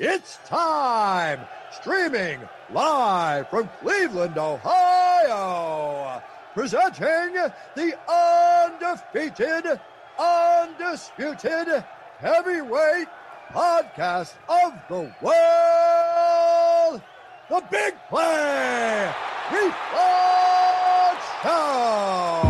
It's time! Streaming live from Cleveland, Ohio! Presenting the undefeated, undisputed heavyweight podcast of the world, the Big Play Reflex Show!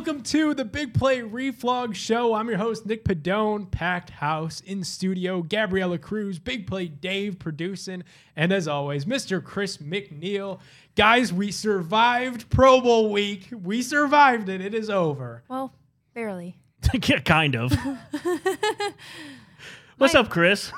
Welcome to the Big Play Reflog Show. I'm your host, Nick Padone, packed house in studio. Gabriella Cruz, Big Play Dave producing, and as always, Mr. Chris McNeil. Guys, we survived Pro Bowl week. We survived it. It is over. Well, barely. yeah, kind of. What's My- up, Chris?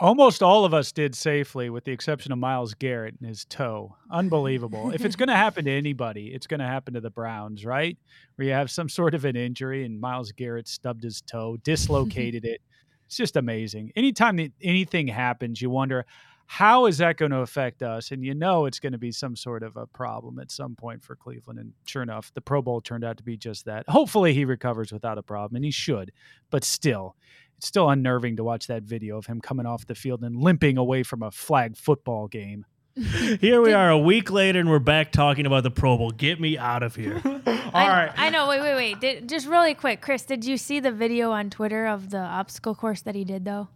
Almost all of us did safely, with the exception of Myles Garrett and his toe. Unbelievable. if it's going to happen to anybody, it's going to happen to the Browns, right? Where you have some sort of an injury and Myles Garrett stubbed his toe, dislocated it. It's just amazing. Anytime that anything happens, you wonder, how is that going to affect us? And you know it's going to be some sort of a problem at some point for Cleveland. And sure enough, the Pro Bowl turned out to be just that. Hopefully he recovers without a problem, and he should. But still, still unnerving to watch that video of him coming off the field and limping away from a flag football game. Here we are a week later, and we're back talking about the Pro Bowl. Get me out of here. All I, right. I know. Wait, wait, wait. Did, just really quick, Chris, did you see the video on Twitter of the obstacle course that he did, though?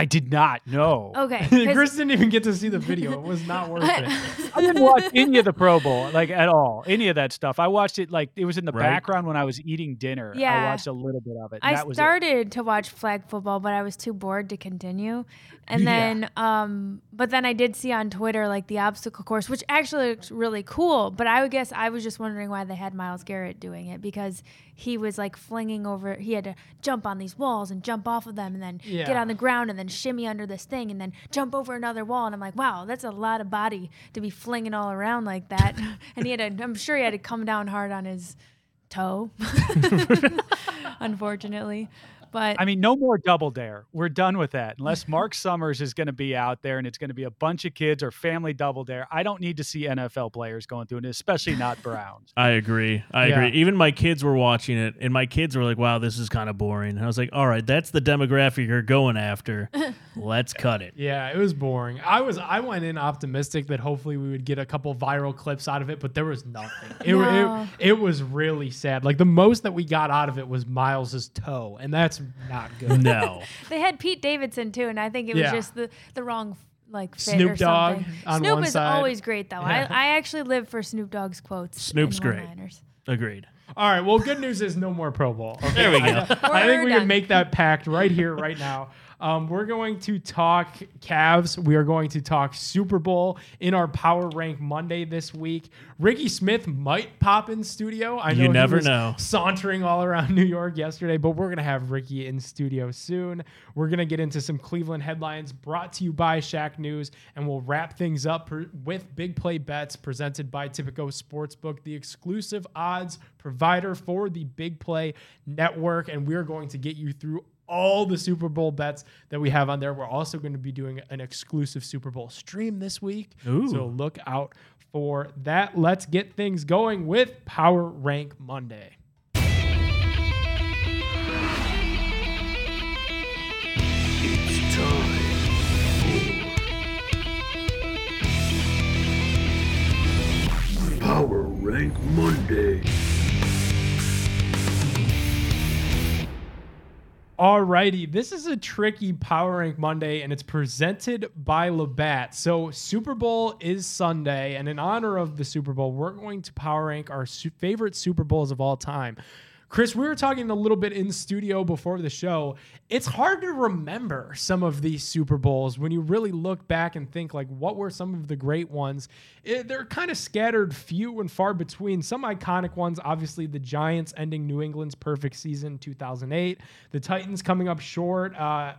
I did not know. Okay. Chris didn't even get to see the video. It was not worth it. I didn't watch any of the Pro Bowl, like at all. Any of that stuff. I watched it like it was in the Right. background when I was eating dinner. Yeah. I watched a little bit of it. I that was it. started to watch flag football, but I was too bored to continue. And Yeah. then, um, but then I did see on Twitter like the obstacle course, which actually looks really cool. But I would guess I was just wondering why they had Myles Garrett doing it because he was like flinging over. He had to jump on these walls and jump off of them, and then get on the ground and then shimmy under this thing, and then jump over another wall. And I'm like, wow, that's a lot of body to be flinging all around like that. and he had to. I'm sure he had to come down hard on his toe. unfortunately. But I mean, no more double dare. We're done with that. Unless Mark Summers is going to be out there and it's going to be a bunch of kids or family double dare. I don't need to see NFL players going through it, especially not Browns. I agree. I Yeah. agree. Even my kids were watching it, and my kids were like, "Wow, this is kind of boring." And I was like, "All right, that's the demographic you're going after. Let's cut it." Yeah, it was boring. I was I went in optimistic that hopefully we would get a couple viral clips out of it, but there was nothing. It, No. it, it was really sad. Like the most that we got out of it was Myles's toe, and that's not good. No. they had Pete Davidson too, and I think it was Yeah. just the the wrong like fit Snoop or Dogg something. on Snoop one is side. always great though. Yeah. I, I actually live for Snoop Dogg's quotes. Snoop's and great. one-liners. Agreed. All right. Well, good news is no more Pro Bowl. Okay? There we go. I, I think We're we can make that pact right here, right now. Um, we're going to talk Cavs. We are going to talk Super Bowl in our Power Rank Monday this week. Ricky Smith might pop in studio. I know You he never was know. Sauntering all around New York yesterday, but we're gonna have Ricky in studio soon. We're gonna get into some Cleveland headlines brought to you by Shack News, and we'll wrap things up per- with big play bets presented by Tipico Sportsbook, the exclusive odds provider for the Big Play Network. And we're going to get you through all the Super Bowl bets that we have on there. We're also going to be doing an exclusive Super Bowl stream this week. Ooh. So look out for that. Let's get things going with Power Rank Monday. It's time for Power Rank Monday. Alrighty, this is a tricky Power Rank Monday, and it's presented by Labatt. So Super Bowl is Sunday, and in honor of the Super Bowl, we're going to Power Rank our su- favorite Super Bowls of all time. Chris, we were talking a little bit in studio before the show. It's hard to remember some of these Super Bowls when you really look back and think like what were some of the great ones. It, they're kind of scattered, few and far between. Some iconic ones, obviously the Giants ending New England's perfect season 2008, the Titans coming up short uh,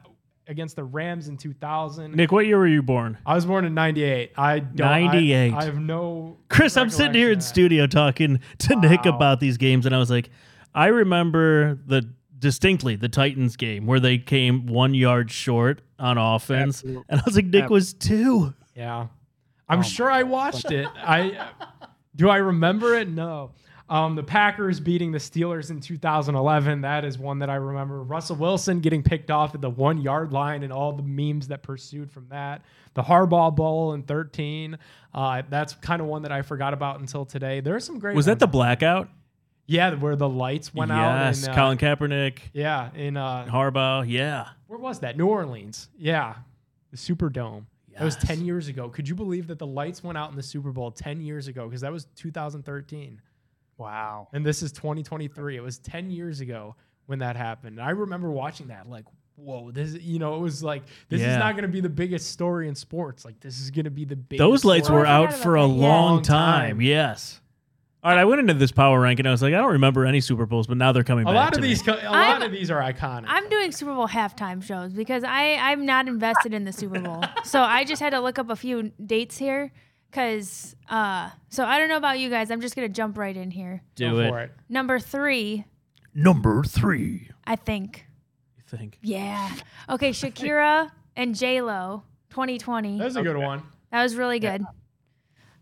against the Rams in 2000. Nick, what year were you born? I was born in 98. I don't 98. I, have no Chris, I'm sitting here in studio talking to Nick about these games, and I was like, I remember the distinctly the Titans game where they came one yard short on offense, Absolutely. and I was like, Nick was two. Yeah. I'm Oh sure I watched it. I do I remember it? No. Um, the Packers beating the Steelers in 2011. That is one that I remember. Russell Wilson getting picked off at the one yard line and all the memes that pursued from that. The Harbaugh Bowl in 13. Uh, that's kind of one that I forgot about until today. There are some great. Was that the blackout? Yeah, where the lights went out. yes, in, uh, Colin Kaepernick, Yeah, in uh, Harbaugh. Yeah, where was that? New Orleans. Yeah, the Superdome. That was 10 years ago. Could you believe that the lights went out in the Super Bowl 10 years ago? Because that was 2013. Wow. And this is 2023. It was 10 years ago when that happened. And I remember watching that, like, whoa, this you know, it was like, this Yeah. is not going to be the biggest story in sports. Like, this is going to be the biggest. those lights story. were out for a about long Long time. time. Yes. All right, I went into this power rank And I was like, I don't remember any Super Bowls, but now they're coming A back. lot to of me. these, co- a lot of these are iconic. I'm doing Super Bowl halftime shows because I I'm not invested in the Super Bowl. so I just had to look up a few dates here cuz uh so I don't know about you guys. I'm just going to jump right in here. do Go it. for it. Number 3, Number three. I think. You think? Yeah. Okay, Shakira and J-Lo 2020. That's a good one. That was really good.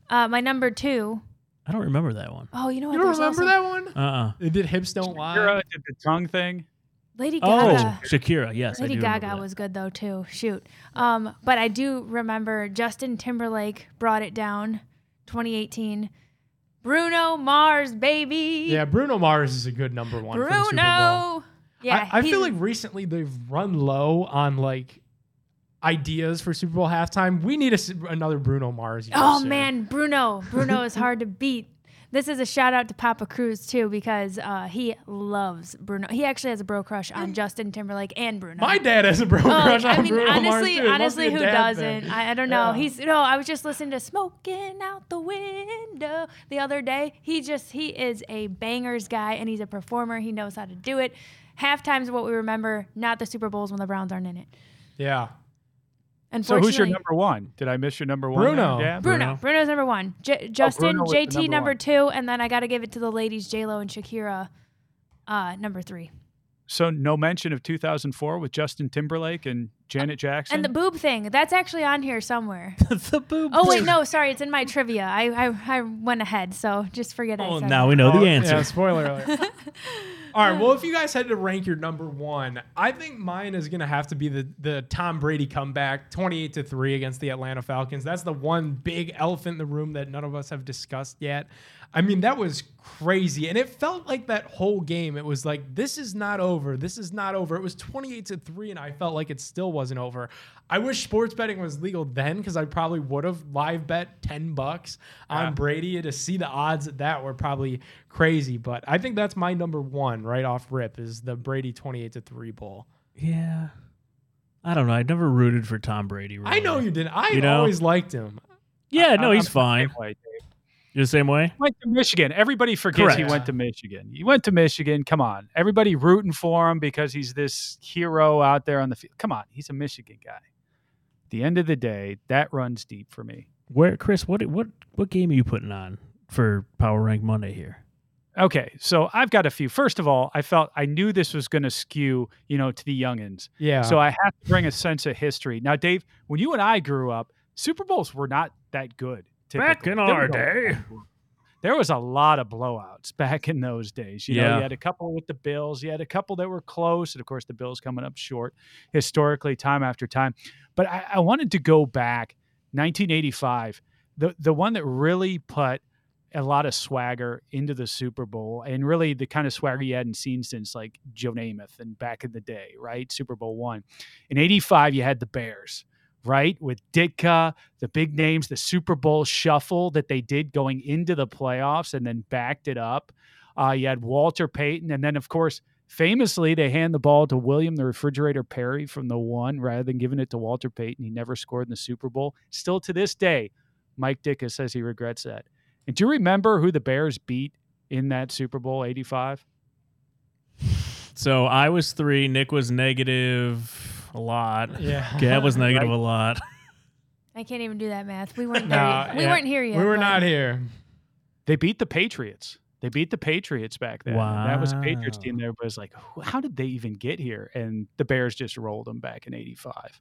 Uh my number 2. I don't remember that one. Oh, you know what? You don't There's remember also- that one? Uh uh It did Hips Don't Lie. Shakira did the tongue thing. Lady Gaga. Oh, Shakira. Yes, Lady I do remember Gaga that. was good though too. Shoot. Um, but I do remember Justin Timberlake brought it down 2018. Bruno Mars, baby. Yeah, Bruno Mars is a good number one. for the Super Bowl. Bruno. Yeah. I, I feel like recently they've run low on like ideas for Super Bowl halftime. We need a another Bruno Mars. Oh soon. man, Bruno. Bruno is hard to beat. This is a shout out to Papa Cruz too because uh, he loves Bruno. He actually has a bro crush on Justin Timberlake and Bruno. my dad has a bro Oh, crush on I mean, Bruno Mars honestly, too. Honestly, who doesn't? I, I don't know. Yeah. He's no. I was just listening to "Smoking Out the Window" the other day. He just he is a bangers guy, and he's a performer. He knows how to do it. Half Halftime's what we remember, not the Super Bowls when the Browns aren't in it. yeah. So who's your number one? Did I miss your number one? Bruno. Yeah. Bruno. Bruno? Bruno's number one. J- Justin, Bruno JT number number, one. two, and then I got to give it to the ladies, J Lo and Shakira, uh, number three. So no mention of 2004 with Justin Timberlake and Janet Jackson. And the boob thing, that's actually on here somewhere. the boob. Oh wait, no, sorry, it's in my trivia. I I, I went ahead, so just forget I Oh, said now that. we know Oh, the answer. Yeah, spoiler alert. All right. Well, if you guys had to rank your number one, I think mine is going to have to be the the Tom Brady comeback, twenty eight to three against the Atlanta Falcons. That's the one big elephant in the room that none of us have discussed yet. I mean, that was crazy, and it felt like that whole game. It was like this is not over. This is not over. It was twenty eight to three, and I felt like it still wasn't over. I wish sports betting was legal then because I probably would have live bet ten bucks on Yeah. Brady to see the odds at that were probably crazy. But I think that's my number one right off rip is the Brady twenty eight to three bowl. Yeah. I don't know. I never rooted for Tom Brady. Really. I know you didn't. I You know? always liked him. Yeah, no, I'm he's fine. same way, Dave. You're the same way. Went to Michigan. Everybody forgets he went to Michigan. He went to Michigan. Come on. Everybody rooting for him because he's this hero out there on the field. Come on. He's a Michigan guy. At the end of the day, that runs deep for me. Where, Chris? What what what game are you putting on for Power Rank Monday here? Okay, so I've got a few. First of all, I felt I knew this was going to skew, you know, to the youngins. Yeah. So I have to bring a sense of history. Now, Dave, when you and I grew up, Super Bowls were not that good. Back in There our was a- day. There was a lot of blowouts back in those days. You know, Yeah. you had a couple with the Bills, you had a couple that were close, and of course the Bills coming up short historically time after time. But I, I wanted to go back 1985, the the one that really put a lot of swagger into the Super Bowl, and really the kind of swagger you hadn't seen since like Joe Namath and back in the day, right? Super Bowl one. In '85, you had the Bears, right, with Ditka, the big names, the Super Bowl shuffle that they did going into the playoffs, and then backed it up. Uh, you had Walter Payton, and then of course, famously, they hand the ball to William the Refrigerator Perry from the one rather than giving it to Walter Payton. He never scored in the Super Bowl. Still to this day, Mike Ditka says he regrets that. And do you remember who the Bears beat in that Super Bowl '85? So I was three. Nick was negative a lot. Yeah. Gab was negative a lot. I can't even do that math. We weren't No, there. yet. We yeah. weren't here yet. We were but- not here. They beat the Patriots. They beat the Patriots back then. And That was a Patriots team. There was like, how did they even get here? And the Bears just rolled them back in '85.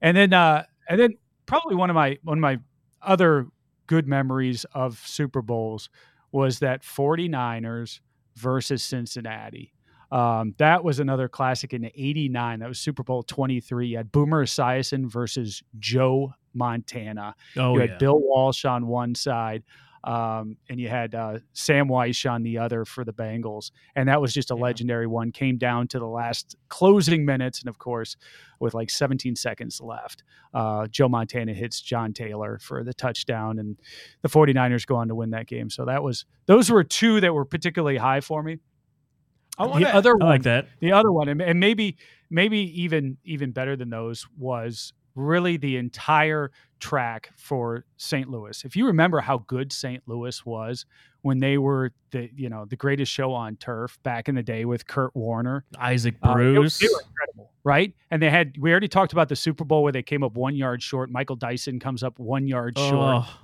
And then, uh, and then probably one of my one of my other good memories of Super Bowls was that 49ers versus Cincinnati. Um, that was another classic in '89. That was Super Bowl 23. You had Boomer Esiason versus Joe Montana. Oh you yeah. had Bill Walsh on one side, um, and you had uh, Sam Wyche on the other for the Bengals. And that was just a Yeah. legendary one. Came down to the last closing minutes, and of course, with like 17 seconds left, uh, Joe Montana hits John Taylor for the touchdown, and the 49ers go on to win that game. So that was those were two that were particularly high for me. I wanna- the other I one, like that. the other one and, and maybe maybe even even better than those was really the entire track for St. Louis. If you remember how good St. Louis was when they were the you know the greatest show on turf back in the day with Kurt Warner, Isaac uh, they- Bruce. they, were incredible, right? And they had we already talked about the Super Bowl where they came up one yard short. Michael Dyson comes up one yard short oh,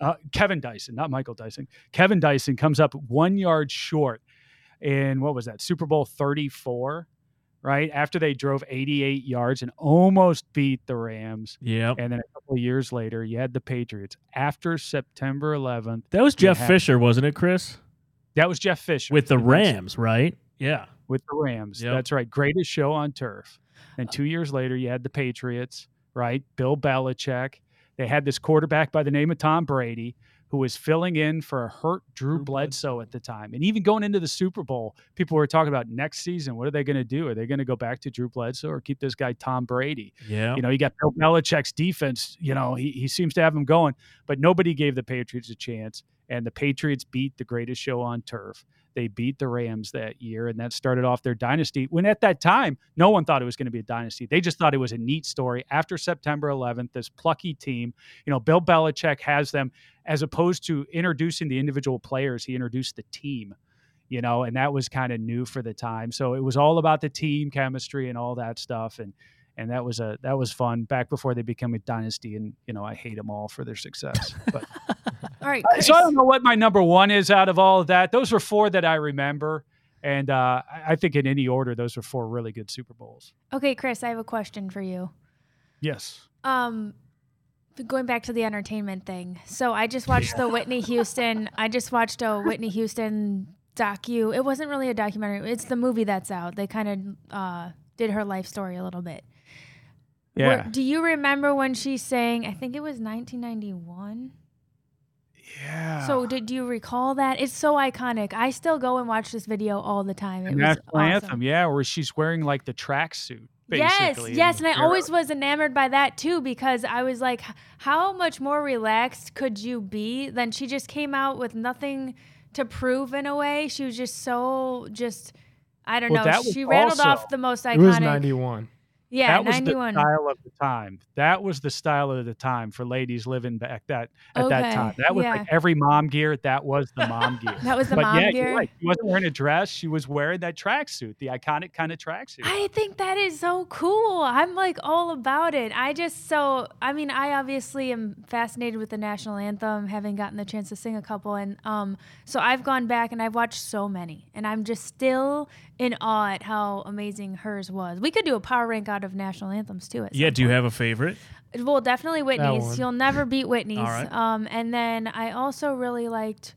uh, Kevin Dyson, not Michael Dyson. Kevin Dyson comes up one yard short in what was that Super Bowl 34, right? After they drove 88 yards and almost beat the Rams. Yeah. And then a couple of years later, you had the Patriots. After September 11th, That was Jeff had- Fisher, wasn't it, Chris? that was Jeff Fisher With the Rams, right? Yeah. With the Rams. Yep. That's right. Greatest show on turf. And two years later, you had the Patriots, right? Bill Belichick. They had this quarterback by the name of Tom Brady who was filling in for a hurt Drew Bledsoe at the time. And even going into the Super Bowl, people were talking about next season, what are they going to do? Are they going to go back to Drew Bledsoe or keep this guy Tom Brady? Yeah. You know, you got Bill Belichick's defense, you know, he, he seems to have him going, but nobody gave the Patriots a chance. And the Patriots beat the greatest show on turf. They beat the Rams that year, and that started off their dynasty. When at that time, no one thought it was going to be a dynasty. They just thought it was a neat story. After September 11th, this plucky team, you know, Bill Belichick has them as opposed to introducing the individual players, he introduced the team, you know, and that was kind of new for the time. So it was all about the team chemistry and all that stuff. And and that was a that was fun back before they became a dynasty. And you know, I hate them all for their success. But All right. Uh, so I don't know what my number one is out of all of that. Those were four that I remember. And uh, I I think in any order, those were four really good Super Bowls. Okay, Chris, I have a question for you. Yes. Um, going back to the entertainment thing. So I just watched the Whitney Houston. I just watched a Whitney Houston docu. It wasn't really a documentary. It's the movie that's out. They kind of uh, did her life story a little bit. Yeah. Where- do you remember when she sang? I think it was 1991. Yeah. So did you recall that? It's so iconic. I still go and watch this video all the time. It the was national awesome. anthem, yeah, where she's wearing like the tracksuit. Yes, basically, yes, and I always was enamored by that too because I was like, how much more relaxed could you be than she just came out with nothing to prove in a way. She was just so just I don't Well, know. She rattled also- off the most iconic. It was iconic. 91. Yeah, that was 91. the style of the time. That was the style of the time for ladies living back that at that time. That was yeah. like every mom gear. That was the mom gear. That was the but mom yeah, gear. right. She wasn't wearing a dress. She was wearing that tracksuit, the iconic kind of tracksuit. I think that is so cool. I'm like all about it. I just so I mean, I obviously am fascinated with the national anthem, having gotten the chance to sing a couple, and um, so I've gone back and I've watched so many, and I'm just still in awe at how amazing hers was. We could do a power rank out of national anthems too. At Yeah. some Do you have a favorite? Well, definitely Whitney's. You'll never beat Whitney's. All right. Um, and then I also really liked.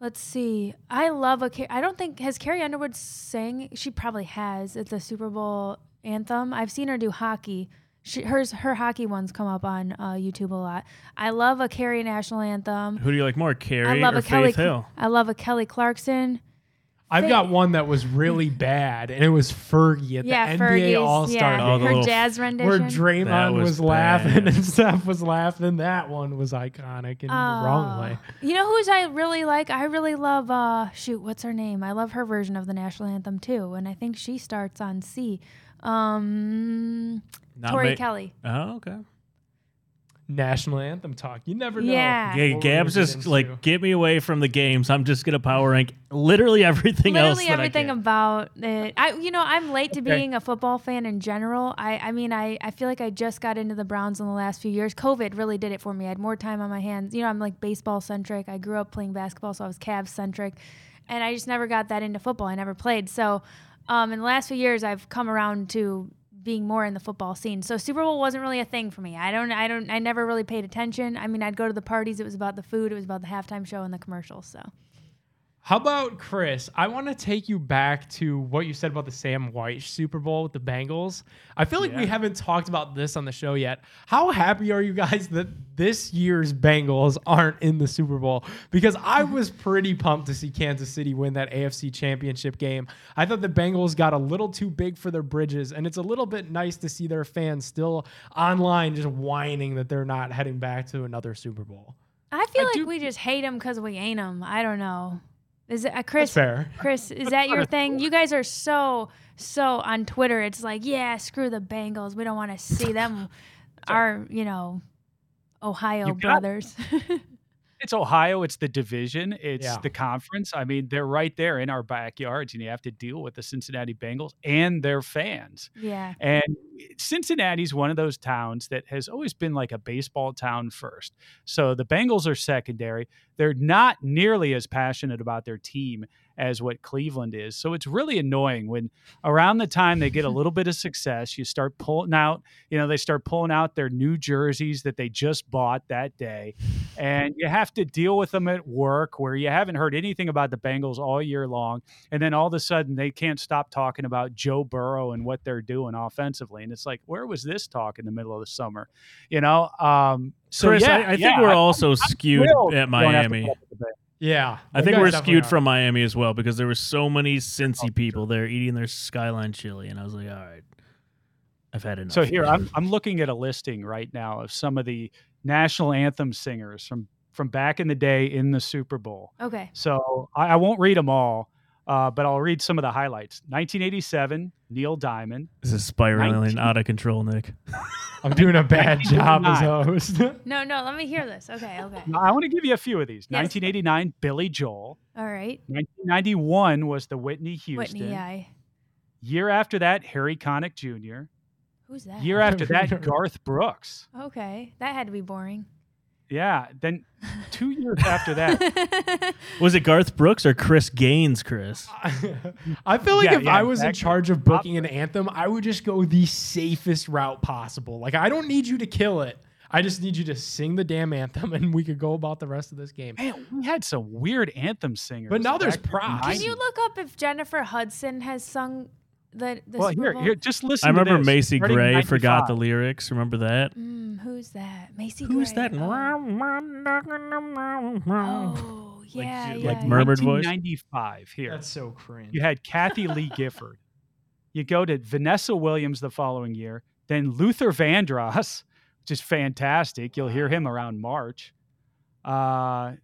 Let's see. I love a. Ca- I don't think has Carrie Underwood sang. She probably has at the Super Bowl anthem. I've seen her do hockey. She, hers her hockey ones come up on uh, YouTube a lot. I love a Carrie national anthem. Who do you like more, Carrie I love or a Kelly. Hill? I love a Kelly Clarkson. I've Fa- got one that was really bad, and it was Fergie at yeah, the NBA Fergie's, All Star yeah, Oh, the her little- jazz rendition. where That Draymond was was, laughing and Steph was laughing. That one was iconic in the wrong way. You know who's I really like? I really love. uh Shoot, what's her name? I love her version of the national anthem too, and I think she starts on C. Um, Not Tori ma- Kelly. Oh, okay. National anthem talk. You never know. Yeah. Hey, what Gab's gonna just into. like, get me away from the games. I'm just gonna power rank literally everything else. Literally that I everything can. about it. I, you know, I'm late to Okay. being a football fan in general. I, I mean, I, I feel like I just got into the Browns in the last few years. COVID really did it for me. I had more time on my hands. You know, I'm like baseball centric. I grew up playing basketball, so I was Cavs centric, and I just never got that into football. I never played. So, um, in the last few years, I've come around to being more in the football scene. So Super Bowl wasn't really a thing for me. I don't, I don't, I never really paid attention. I mean, I'd go to the parties. It was about the food. It was about the halftime show and the commercials. So. How about Chris? I want to take you back to what you said about the Sam Wyche Super Bowl with the Bengals. I feel like we haven't talked about this on the show yet. How happy are you guys that this year's Bengals aren't in the Super Bowl? Because I was pretty pumped to see Kansas City win that AFC Championship game. I thought the Bengals got a little too big for their bridges, and it's a little bit nice to see their fans still online just whining that they're not heading back to another Super Bowl. I feel I like do- we just hate them because we ain't them. I don't know. Is it uh, Chris? Chris, is that your thing? You guys are so so on Twitter. It's like, yeah, screw the Bengals. We don't want to see them. Our, you know, Ohio You brothers. It's Ohio. It's the division. It's Yeah. the conference. I mean, they're right there in our backyards, and you have to deal with the Cincinnati Bengals and their fans. yeah. And Cincinnati's one of those towns that has always been like a baseball town first. So the Bengals are secondary. They're not nearly as passionate about their team as what Cleveland is. So it's really annoying when around the time they get a little bit of success, you start pulling out, you know, they start pulling out their new jerseys that they just bought that day. And you have to deal with them at work where you haven't heard anything about the Bengals all year long. And then all of a sudden they can't stop talking about Joe Burrow and what they're doing offensively. And it's like, where was this talk in the middle of the summer? You know? Um, so Chris, yeah, I, I think yeah, we're I- also skewed thrilled at Miami. Put up with the Bengals. Yeah. I think we're skewed are. from Miami as well because there were so many Oh, Cincy people there eating their skyline chili, and I was like, all right, I've had enough. So here I'm I'm looking at a listing right now of some of the national anthem singers from from back in the day in the Super Bowl. Okay. So I, I won't read them all, uh, but I'll read some of the highlights. 1987, Neil Diamond. this is spiraling 19 out of control, Nick. I'm doing a bad job as host. No, no, let me hear this. Okay, okay. I want to give you a few of these. Yes. 1989, Billy Joel. All right. 1991 was the Whitney Houston. Whitney, I. Year after that, Harry Connick Jr. Who's that? Year after that, Garth Brooks. Okay. That had to be boring. Yeah. Then two years after that, Was it Garth Brooks or Chris Gaines, Chris? I feel like Yeah, if yeah, I was in exactly. charge of booking an anthem, I would just go the safest route possible. Like I don't need you to kill it. I just need you to sing the damn anthem and we could go about the rest of this game. man, we had some weird anthem singers. But now there's back in the props. Can 90s. you look up if Jennifer Hudson has sung the, the Well, Super here, Bowl? here, just listen. I to remember this. Macy Gray forgot the lyrics. Remember that? Mm, who's that? Macy Gray. Who's Gray. that? Oh, oh yeah, Like, yeah. like yeah. murmured voice? 1995 here. That's so cringe. You had Kathie Lee Gifford. You go to Vanessa Williams the following year, then Luther Vandross, which is fantastic. You'll hear him around March. Uh,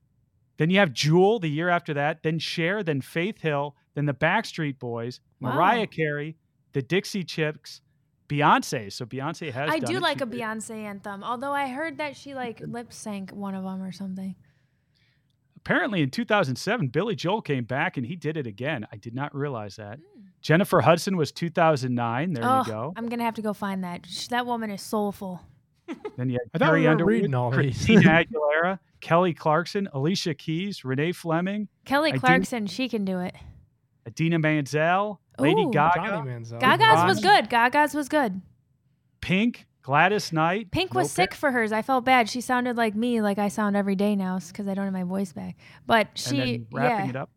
then you have Jewel the year after that, then Cher, then Faith Hill, then the Backstreet Boys, Wow. Mariah Carey, the Dixie Chicks, Beyonce. So Beyonce has. I done do it. like She a did- Beyonce anthem, although I heard that she like lip sync one of them or something. Apparently, in 2007, Billy Joel came back and he did it again. I did not realize that. Hmm. Jennifer Hudson was 2009. There oh, you go. I'm gonna have to go find that. That woman is soulful. Then you I had thought Carrie we were Underwood, reading all these. Christina Aguilera, Kelly Clarkson, Alicia Keys, Renee Fleming, Kelly I do- Clarkson, she can do it. Idina Menzel, Lady Ooh. Gaga, Johnny Manziel. Gaga's was good. Gaga's was good. Pink, Gladys Knight. Pink no was sick for hers. I felt bad. She sounded like me, like I sound every day now, because I don't have my voice back. But And she, then wrapping yeah. it up.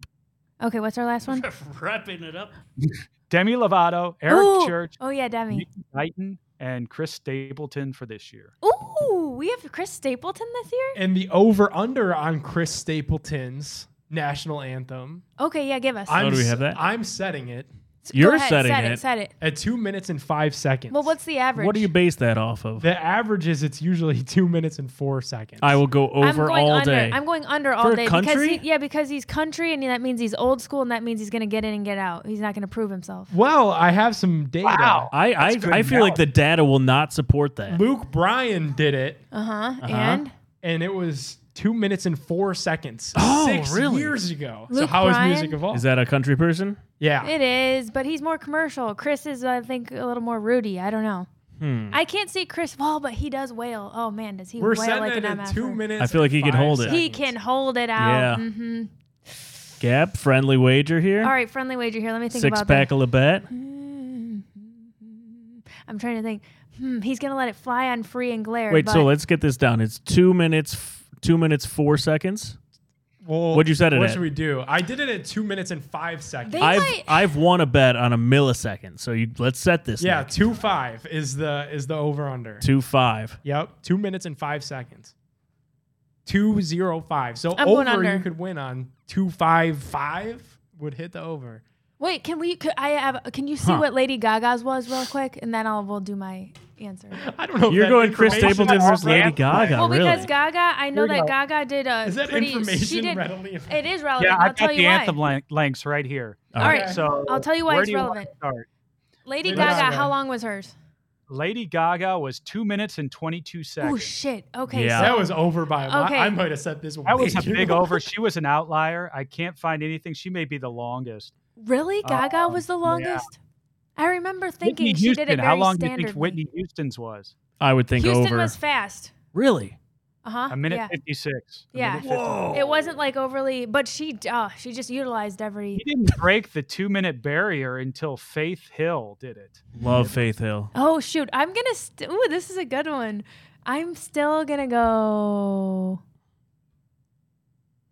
Okay, what's our last one? Wrapping it up. Demi Lovato, Eric Ooh. Church, Oh yeah, Demi. Mickey Guyton, and Chris Stapleton for this year. Ooh, we have Chris Stapleton this year. And the over under on Chris Stapleton's national anthem. Okay, yeah, give us. I'm Oh, do we have that? I'm setting it S- You're ahead, setting set it. it. Set it. at two minutes and five seconds. Well, what's the average? What do you base that off of? the average is? It's usually two minutes and four seconds. I will go I'm over going all under. day. I'm going under all For a day because country? he, yeah, because he's country and that means he's old school and that means he's gonna get in and get out. He's not gonna prove himself. well, I have some data. Wow. I I, good I feel like the data will not support that. Luke Bryan did it, Uh. Uh-huh. And and it was two minutes and four seconds. Oh, six really? years ago. so Luke how has Bryan? music evolved? Is that a country person? yeah. it is, but he's more commercial. Chris is, I think, a little more Rudy. I don't know. Hmm. I can't see Chris Wall, but he does wail. Oh man, does he We're wail setting like an MF? two minutes. I feel like he can could five hold it. He can hold it out. Yeah. Mm-hmm. Gab, friendly wager here. All right, friendly wager here. Let me think Six about pack that. of Labatt. I'm trying to think. Hmm, he's gonna let it fly on free and glare. Wait, but so let's get this down. It's two minutes, f- two minutes four seconds. Well, What'd you set it What at? should we do? I did it at two minutes and five seconds. They I've might- I've won a bet on a millisecond. So you let's set this. yeah, Nick. two five is the is the over under. two five. Yep, two minutes and five seconds. Two zero five. So I'm going over under. you could win on two five five would hit the over. Wait, can we? Could I have? Can you see Huh. what Lady Gaga's was real quick, and then I'll we'll do my answer. I don't know. You're going Chris information Stapleton versus Lady. Gaga. well, really? because Gaga, I know that go. Gaga did a Is that pretty. information she did. readily available? It is relevant. Yeah, I'll I've tell got you the why. anthem link- links right here. All right, Okay. So I'll tell you why it's do you wanna relevant. start? Lady Lady Gaga, Gaga. how long was hers? Lady Gaga was two minutes and 22 seconds. Oh shit. Okay. Yeah. so- That was over by a lot. Okay. I might have set this. That was a way big over. She was an outlier. I can't find anything. She may be the longest. really Gaga Um, was the yeah. Longest. I remember thinking Whitney she Houston. did it very How long do you standardly. think Whitney Houston's was? I would think Houston over. was fast. really? Uh huh. A minute Yeah. 56. A Yeah. minute 50. It wasn't like overly, but she, uh, she just utilized every. He didn't break the two minute barrier until Faith Hill did it. Love Faith Hill. Oh shoot! I'm gonna. St- Ooh, this is a good one. I'm still gonna go.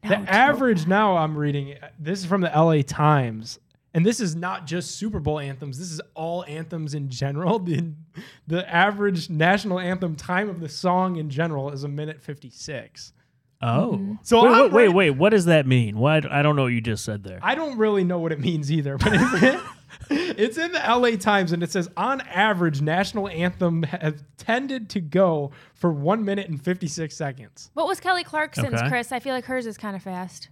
The No, average now I'm reading this is from the LA Times. And this is not just Super Bowl anthems. This is all anthems in general. The, the average national anthem time of the song in general is a minute 56. Oh. Mm-hmm. So wait, wait, wait, wait. What does that mean? What? I don't know what you just said there. I don't really know what it means either, but it's, it's in the LA Times and it says on average, national anthem have tended to go for one minute and 56 seconds. What was Kelly Clarkson's, Okay. Chris? I feel like hers is kind of fast.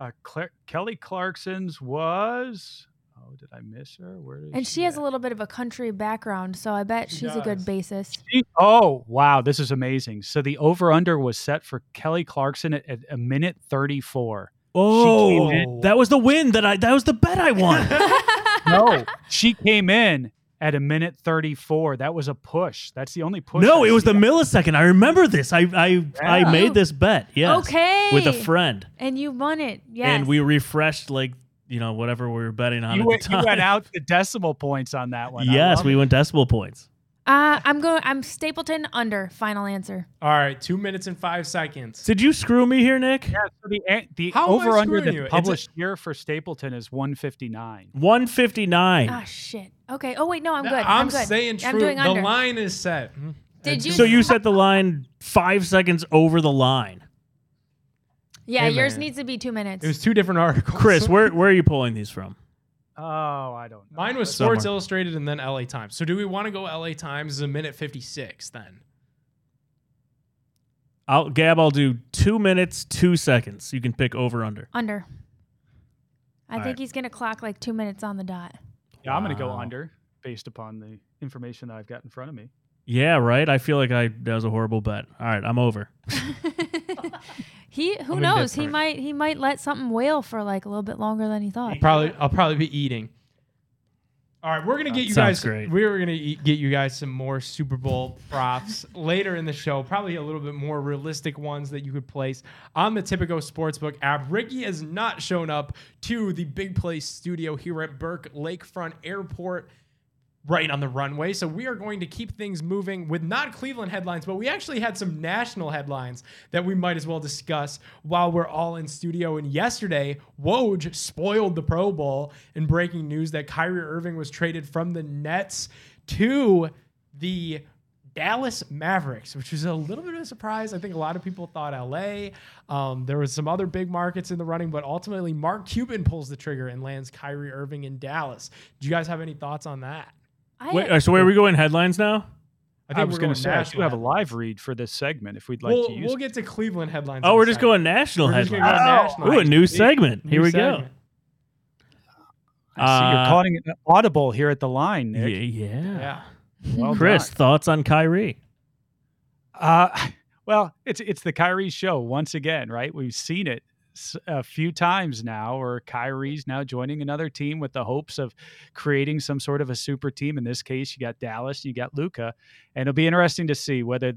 Uh, Cla- Kelly Clarkson's was. Oh, did I miss her? Where is And she has at? a little bit of a country background, so I bet She she's a good does. basis. She- oh, wow. This is amazing. So the over under was set for Kelly Clarkson at, at a minute 34. oh, that was the win that I. That was the bet I won. No, she came in at a minute 34. That was a push. That's the only push. no, I it was see. the millisecond. I remember this. I I I made this bet. Yes. Okay. With a friend, And you won it. Yes. and we refreshed like you know whatever we were betting on You at went, the you went out the decimal points on that one. Yes, we it. went decimal points. Uh, I'm going. I'm Stapleton under. Final answer. All right, two minutes and five seconds. Did you screw me here, Nick? Yeah, so the an- the How am I over under screwing you? the It's a- published year for Stapleton is 159. One fifty nine. Ah shit. Okay. Oh wait, no, I'm good. I'm, I'm, good. saying true. I'm doing the under. line is set. Did you? So you set the line five seconds over the line. yeah, Hey, yours man. needs to be two minutes. It was two different articles. Chris, where where are you pulling these from? Oh, I don't know. Mine was Somewhere. Sports Illustrated and then LA Times. So do we want to go LA Times as a minute 56 then? I'll Gab. I'll do two minutes two seconds. You can pick over under. under. I All think right. he's gonna clock like two minutes on the dot. Yeah, I'm going to go under based upon the information that I've got in front of me. Yeah, right. I feel like I that was a horrible bet. All right, I'm over. He who I'm knows? He might he might let something wail for like a little bit longer than he thought. Probably I'll probably be eating. All right, we're gonna get you Sounds guys. great. We're gonna eat, get you guys some more Super Bowl props later in the show. Probably a little bit more realistic ones that you could place on the Tipico Sportsbook app. Ricky has not shown up to the Big Play Studio here at Burke Lakefront Airport. Right on the runway. So we are going to keep things moving with not Cleveland headlines, but we actually had some national headlines that we might as well discuss while we're all in studio. And yesterday, Woj spoiled the Pro Bowl in breaking news that Kyrie Irving was traded from the Nets to the Dallas Mavericks, which was a little bit of a surprise. I think a lot of people thought LA. Um, there was some other big markets in the running, but ultimately Mark Cuban pulls the trigger and lands Kyrie Irving in Dallas. Do you guys have any thoughts on that? I, Wait, so where are we going headlines now? I, was we're going to say I do have a live read for this segment if we'd like we'll, to use. we'll get to Cleveland headlines. Oh, we're just second. going national We're headlines. gonna go national. Ooh, a new segment. New Here we segment. I see you're Uh, calling it audible here at the line. Nick. Yeah, yeah. Yeah. Well Chris, done. thoughts on Kyrie? Uh, well, it's it's the Kyrie show once again, right? We've seen it s- a few times now, or Kyrie's now joining another team with the hopes of creating some sort of a super team. In this case, you got Dallas, you got Luka, and it'll be interesting to see whether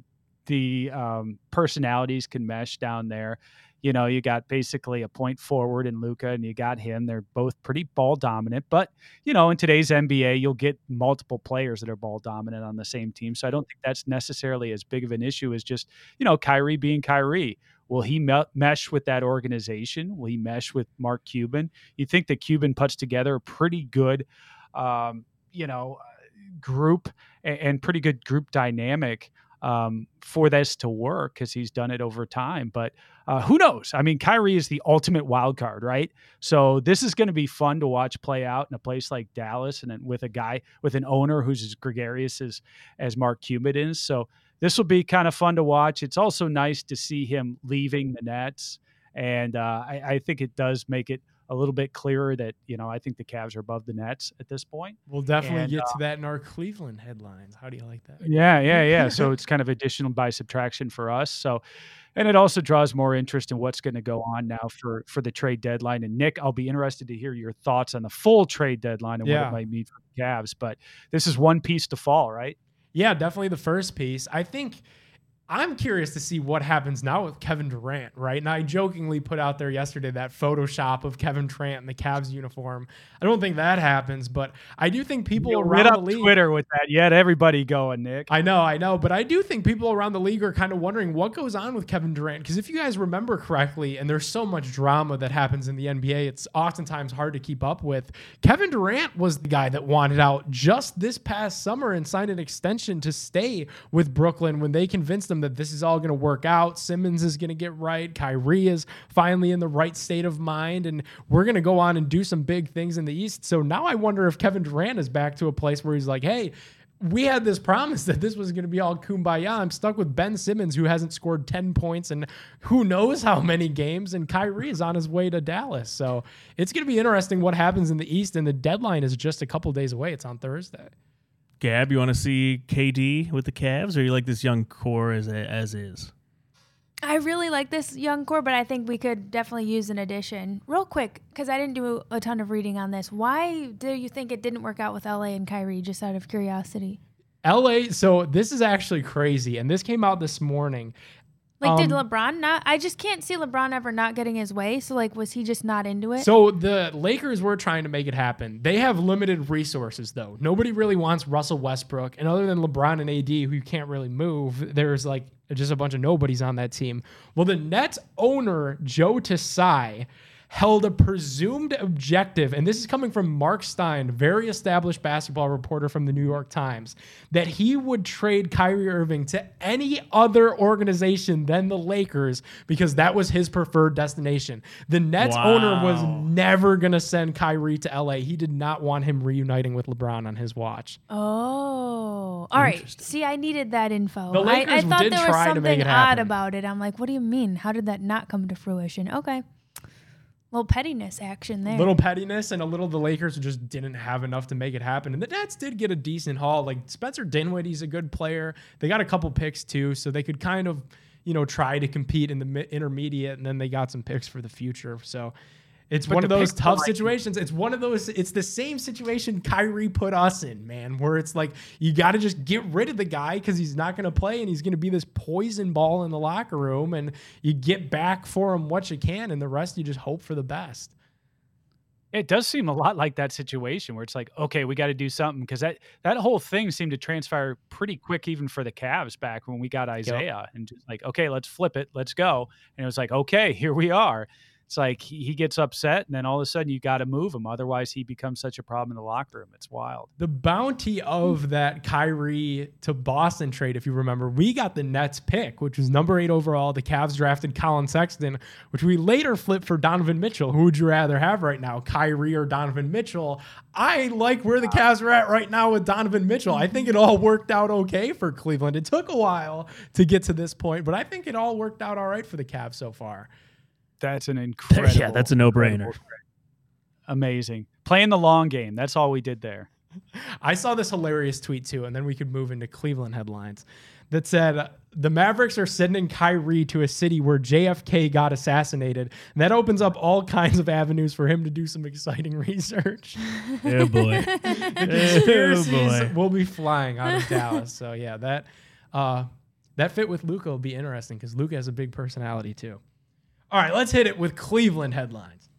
the um, personalities can mesh down there. You know, you got basically a point forward in Luka, and you got him. They're both pretty ball dominant, but you know, in today's NBA, you'll get multiple players that are ball dominant on the same team. So I don't think that's necessarily as big of an issue as just, you know, Kyrie being Kyrie. Will he me- mesh with that organization? Will he mesh with Mark Cuban? You think that Cuban puts together a pretty good, um, you know, group and, and pretty good group dynamic um, for this to work because he's done it over time. But uh, who knows? I mean, Kyrie is the ultimate wild card, right? So this is going to be fun to watch play out in a place like Dallas, and with a guy with an owner who's as gregarious as as Mark Cuban is. So this will be kind of fun to watch. It's also nice to see him leaving the Nets, and uh, I, I think it does make it a little bit clearer that you know I think the Cavs are above the Nets at this point. We'll definitely And, get to that in our Cleveland headlines. How do you like that? Yeah, yeah, yeah. so it's kind of additional by subtraction for us. So, and it also draws more interest in what's going to go on now for for the trade deadline. And Nick, I'll be interested to hear your thoughts on the full trade deadline and what it might mean for the Cavs. But this is one piece to fall, right? Yeah, definitely the first piece. I think I'm curious to see what happens now with Kevin Durant, right? And I jokingly put out there yesterday that Photoshop of Kevin Durant in the Cavs uniform. I don't think that happens, but I do think people You around the league. Twitter with that. Yet everybody going, Nick. I know, I know, but I do think people around the league are kind of wondering what goes on with Kevin Durant. Because if you guys remember correctly, and there's so much drama that happens in the NBA, it's oftentimes hard to keep up with. Kevin Durant was the guy that wanted out just this past summer and signed an extension to stay with Brooklyn when they convinced him that this is all going to work out. Simmons is going to get right. Kyrie is finally in the right state of mind, and we're going to go on and do some big things in the East. So now I wonder if Kevin Durant is back to a place where he's like, hey, we had this promise that this was going to be all kumbaya. I'm stuck with Ben Simmons, who hasn't scored 10 points and who knows how many games, and Kyrie is on his way to Dallas. So it's going to be interesting what happens in the East, and the deadline is just a couple days away. It's on Thursday. Gab, you want to see KD with the Cavs, or you like this young core as as is? I really like this young core, but I think we could definitely use an addition. Real quick, because I didn't do a ton of reading on this. Why do you think it didn't work out with LA and Kyrie, just out of curiosity? LA, so this is actually crazy, and this came out this morning. Like, did Um, LeBron not? I just can't see LeBron ever not getting his way. So, like, was he just not into it? So the Lakers were trying to make it happen. They have limited resources though. Nobody really wants Russell Westbrook, and other than LeBron and AD, who you can't really move, there's like just a bunch of nobodies on that team. Well, the Nets owner Joe Tsai held a presumed objective, and this is coming from Mark Stein, very established basketball reporter from the New York Times, that he would trade Kyrie Irving to any other organization than the Lakers because that was his preferred destination. The Nets owner was never going to send Kyrie to LA. He did not want him reuniting with LeBron on his watch. Oh, all right. See, I needed that info. The I, I Lakers thought did there was try to make something odd about it. I'm like, what do you mean? How did that not come to fruition? Okay, little pettiness action there. little pettiness and a little the Lakers just didn't have enough to make it happen. And the Nets did get a decent haul. Like Spencer Dinwiddie's a good player. They got a couple picks too, so they could kind of, you know, try to compete in the intermediate, and then they got some picks for the future. So it's But one of those tough like- situations. It's one of those. It's the same situation Kyrie put us in, man. Where it's like you got to just get rid of the guy because he's not going to play and he's going to be this poison ball in the locker room, and you get back for him what you can, and the rest you just hope for the best. It does seem a lot like that situation where it's like, okay, we got to do something because that that whole thing seemed to transpire pretty quick, even for the Cavs back when we got Isaiah, and just like, okay, let's flip it, let's go. And it was like, okay, here we are. It's like he, he gets upset, and then all of a sudden you got to move him. Otherwise, he becomes such a problem in the locker room. It's wild. the bounty of hmm. that Kyrie to Boston trade, if you remember, we got the Nets pick, which was number eight overall. The Cavs drafted Collin Sexton, which we later flipped for Donovan Mitchell. Who would you rather have right now, Kyrie or Donovan Mitchell? I like where the ah. Cavs are at right now with Donovan Mitchell. I think it all worked out okay for Cleveland. It took a while to get to this point, but I think it all worked out all right for the Cavs so far. That's an incredible. yeah, that's a no-brainer. Amazing. Playing the long game. That's all we did there. I saw this hilarious tweet too, and then we could move into Cleveland headlines that said the Mavericks are sending Kyrie to a city where JFK got assassinated. And that opens up all kinds of avenues for him to do some exciting research. Oh boy. The oh conspiracies boy. will be flying out of Dallas. So yeah, that uh, that fit with Luka will be interesting because Luka has a big personality too. All right, let's hit it with Cleveland headlines.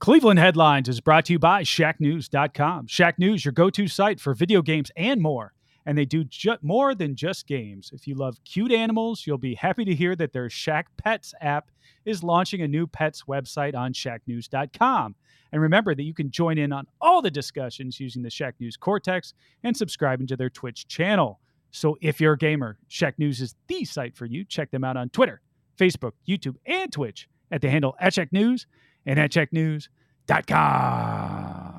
Cleveland Headlines is brought to you by ShackNews.com. Shack News, your go to site for video games and more. And they do ju- more than just games. If you love cute animals, you'll be happy to hear that their Shack Pets app is launching a new pets website on ShackNews.com. And remember that you can join in on all the discussions using the Shack News Cortex and subscribing to their Twitch channel. So if you're a gamer, Shack News is the site for you. Check them out on Twitter, Facebook, YouTube, and Twitch at the handle at Shack News and at shacknews.com.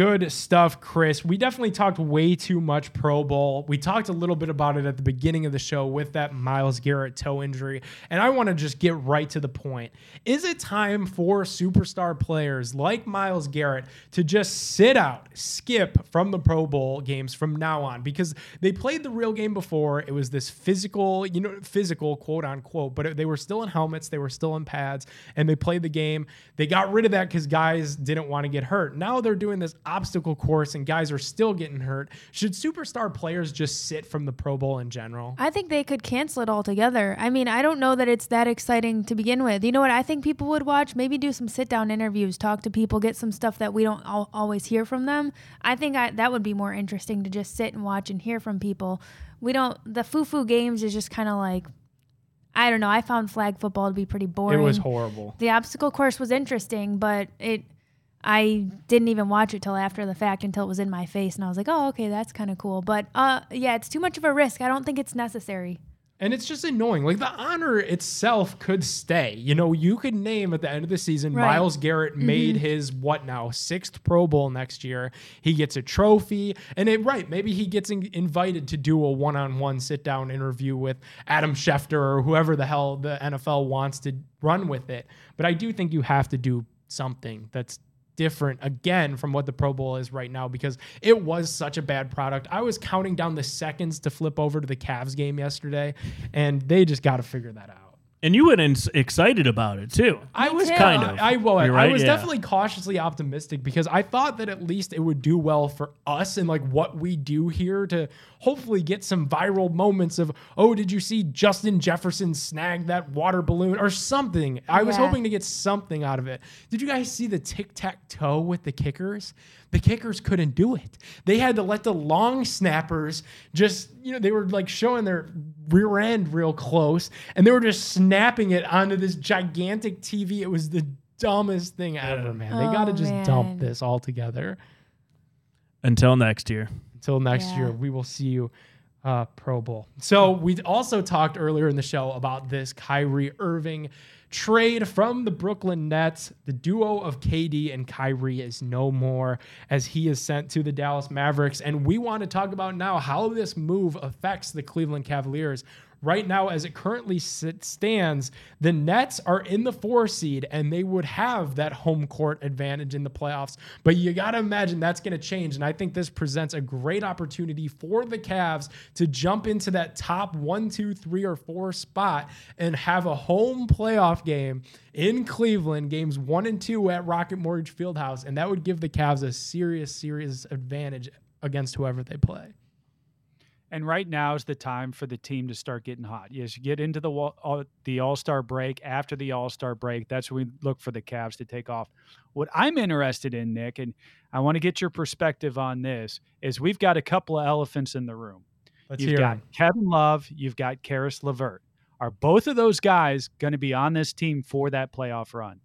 Good stuff, Chris. We definitely talked way too much Pro Bowl. We talked a little bit about it at the beginning of the show with that Myles Garrett toe injury. And I want to just get right to the point. Is it time for superstar players like Myles Garrett to just sit out, skip from the Pro Bowl games from now on? Because they played the real game before. It was this physical, you know, physical, quote unquote, but they were still in helmets, they were still in pads, and they played the game. They got rid of that because guys didn't want to get hurt. Now they're doing this obstacle course and guys are still getting hurt. Should superstar players just sit from the Pro Bowl in general? I think they could cancel it altogether. I mean, I don't know that it's that exciting to begin with. You know what? I think people would watch, maybe do some sit down interviews, talk to people, get some stuff that we don't al- always hear from them. I think I, that would be more interesting to just sit and watch and hear from people. We don't, the foo foo games is just kind of like, I don't know. I found flag football to be pretty boring. It was horrible. The obstacle course was interesting, but it, I didn't even watch it till after the fact until it was in my face, and I was like, "Oh, okay, that's kind of cool." But uh, yeah, it's too much of a risk. I don't think it's necessary. And it's just annoying. Like the honor itself could stay. You know, you could name at the end of the season, Right. Myles Garrett made his what now sixth Pro Bowl next year. He gets a trophy, and it right maybe he gets in, invited to do a one-on-one sit-down interview with Adam Schefter or whoever the hell the NFL wants to run with it. But I do think you have to do something that's different again from what the Pro Bowl is right now because it was such a bad product. I was counting down the seconds to flip over to the Cavs game yesterday, and they just got to figure that out. And you went in excited about it too. I was too. Kind of. I, well, You're I was yeah. definitely cautiously optimistic because I thought that at least it would do well for us and like what we do here to hopefully get some viral moments of oh did you see Justin Jefferson snag that water balloon or something. I was hoping to get something out of it. Did you guys see the tic tac toe with the kickers? The kickers couldn't do it. They had to let the long snappers just, you know, they were like showing their rear end real close and they were just snapping it onto this gigantic TV. It was the dumbest thing ever, man. They got to Oh, just man. dump this altogether. Until next year. Until next Yeah. year, we will see you uh, Pro Bowl. So we also talked earlier in the show about this Kyrie Irving trade from the Brooklyn Nets. The duo of KD and Kyrie is no more as he is sent to the Dallas Mavericks. And we want to talk about now how this move affects the Cleveland Cavaliers. Right now, as it currently stands, the Nets are in the four seed and they would have that home court advantage in the playoffs. But you got to imagine that's going to change. And I think this presents a great opportunity for the Cavs to jump into that top one, two, three, or four spot and have a home playoff game in Cleveland, games one and two at Rocket Mortgage Fieldhouse. And that would give the Cavs a serious, serious advantage against whoever they play. And right now is the time for the team to start getting hot. Yes, you get into the all, uh, the All Star break. After the All Star break, that's when we look for the Cavs to take off. What I'm interested in, Nick, and I want to get your perspective on this, is we've got a couple of elephants in the room. Let's You've got. Kevin Love, you've got Caris LeVert. Are both of those guys going to be on this team for that playoff run?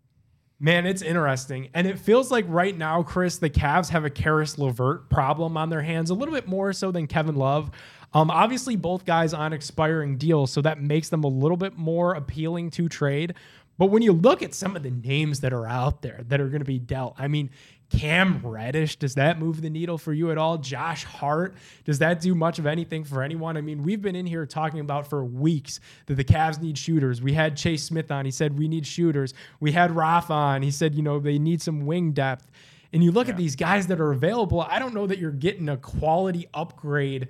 Man, it's interesting. And it feels like right now, Chris, the Cavs have a Caris LeVert problem on their hands, a little bit more so than Kevin Love. Um, obviously, both guys on expiring deals, so that makes them a little bit more appealing to trade. But when you look at some of the names that are out there that are going to be dealt, I mean, Cam Reddish, does that move the needle for you at all? Josh Hart, does that do much of anything for anyone? I mean, we've been in here talking about for weeks that the Cavs need shooters. We had Chase Smith on. He said we need shooters. We had Rafa on. He said, you know, they need some wing depth. And you look at these guys that are available, I don't know that you're getting a quality upgrade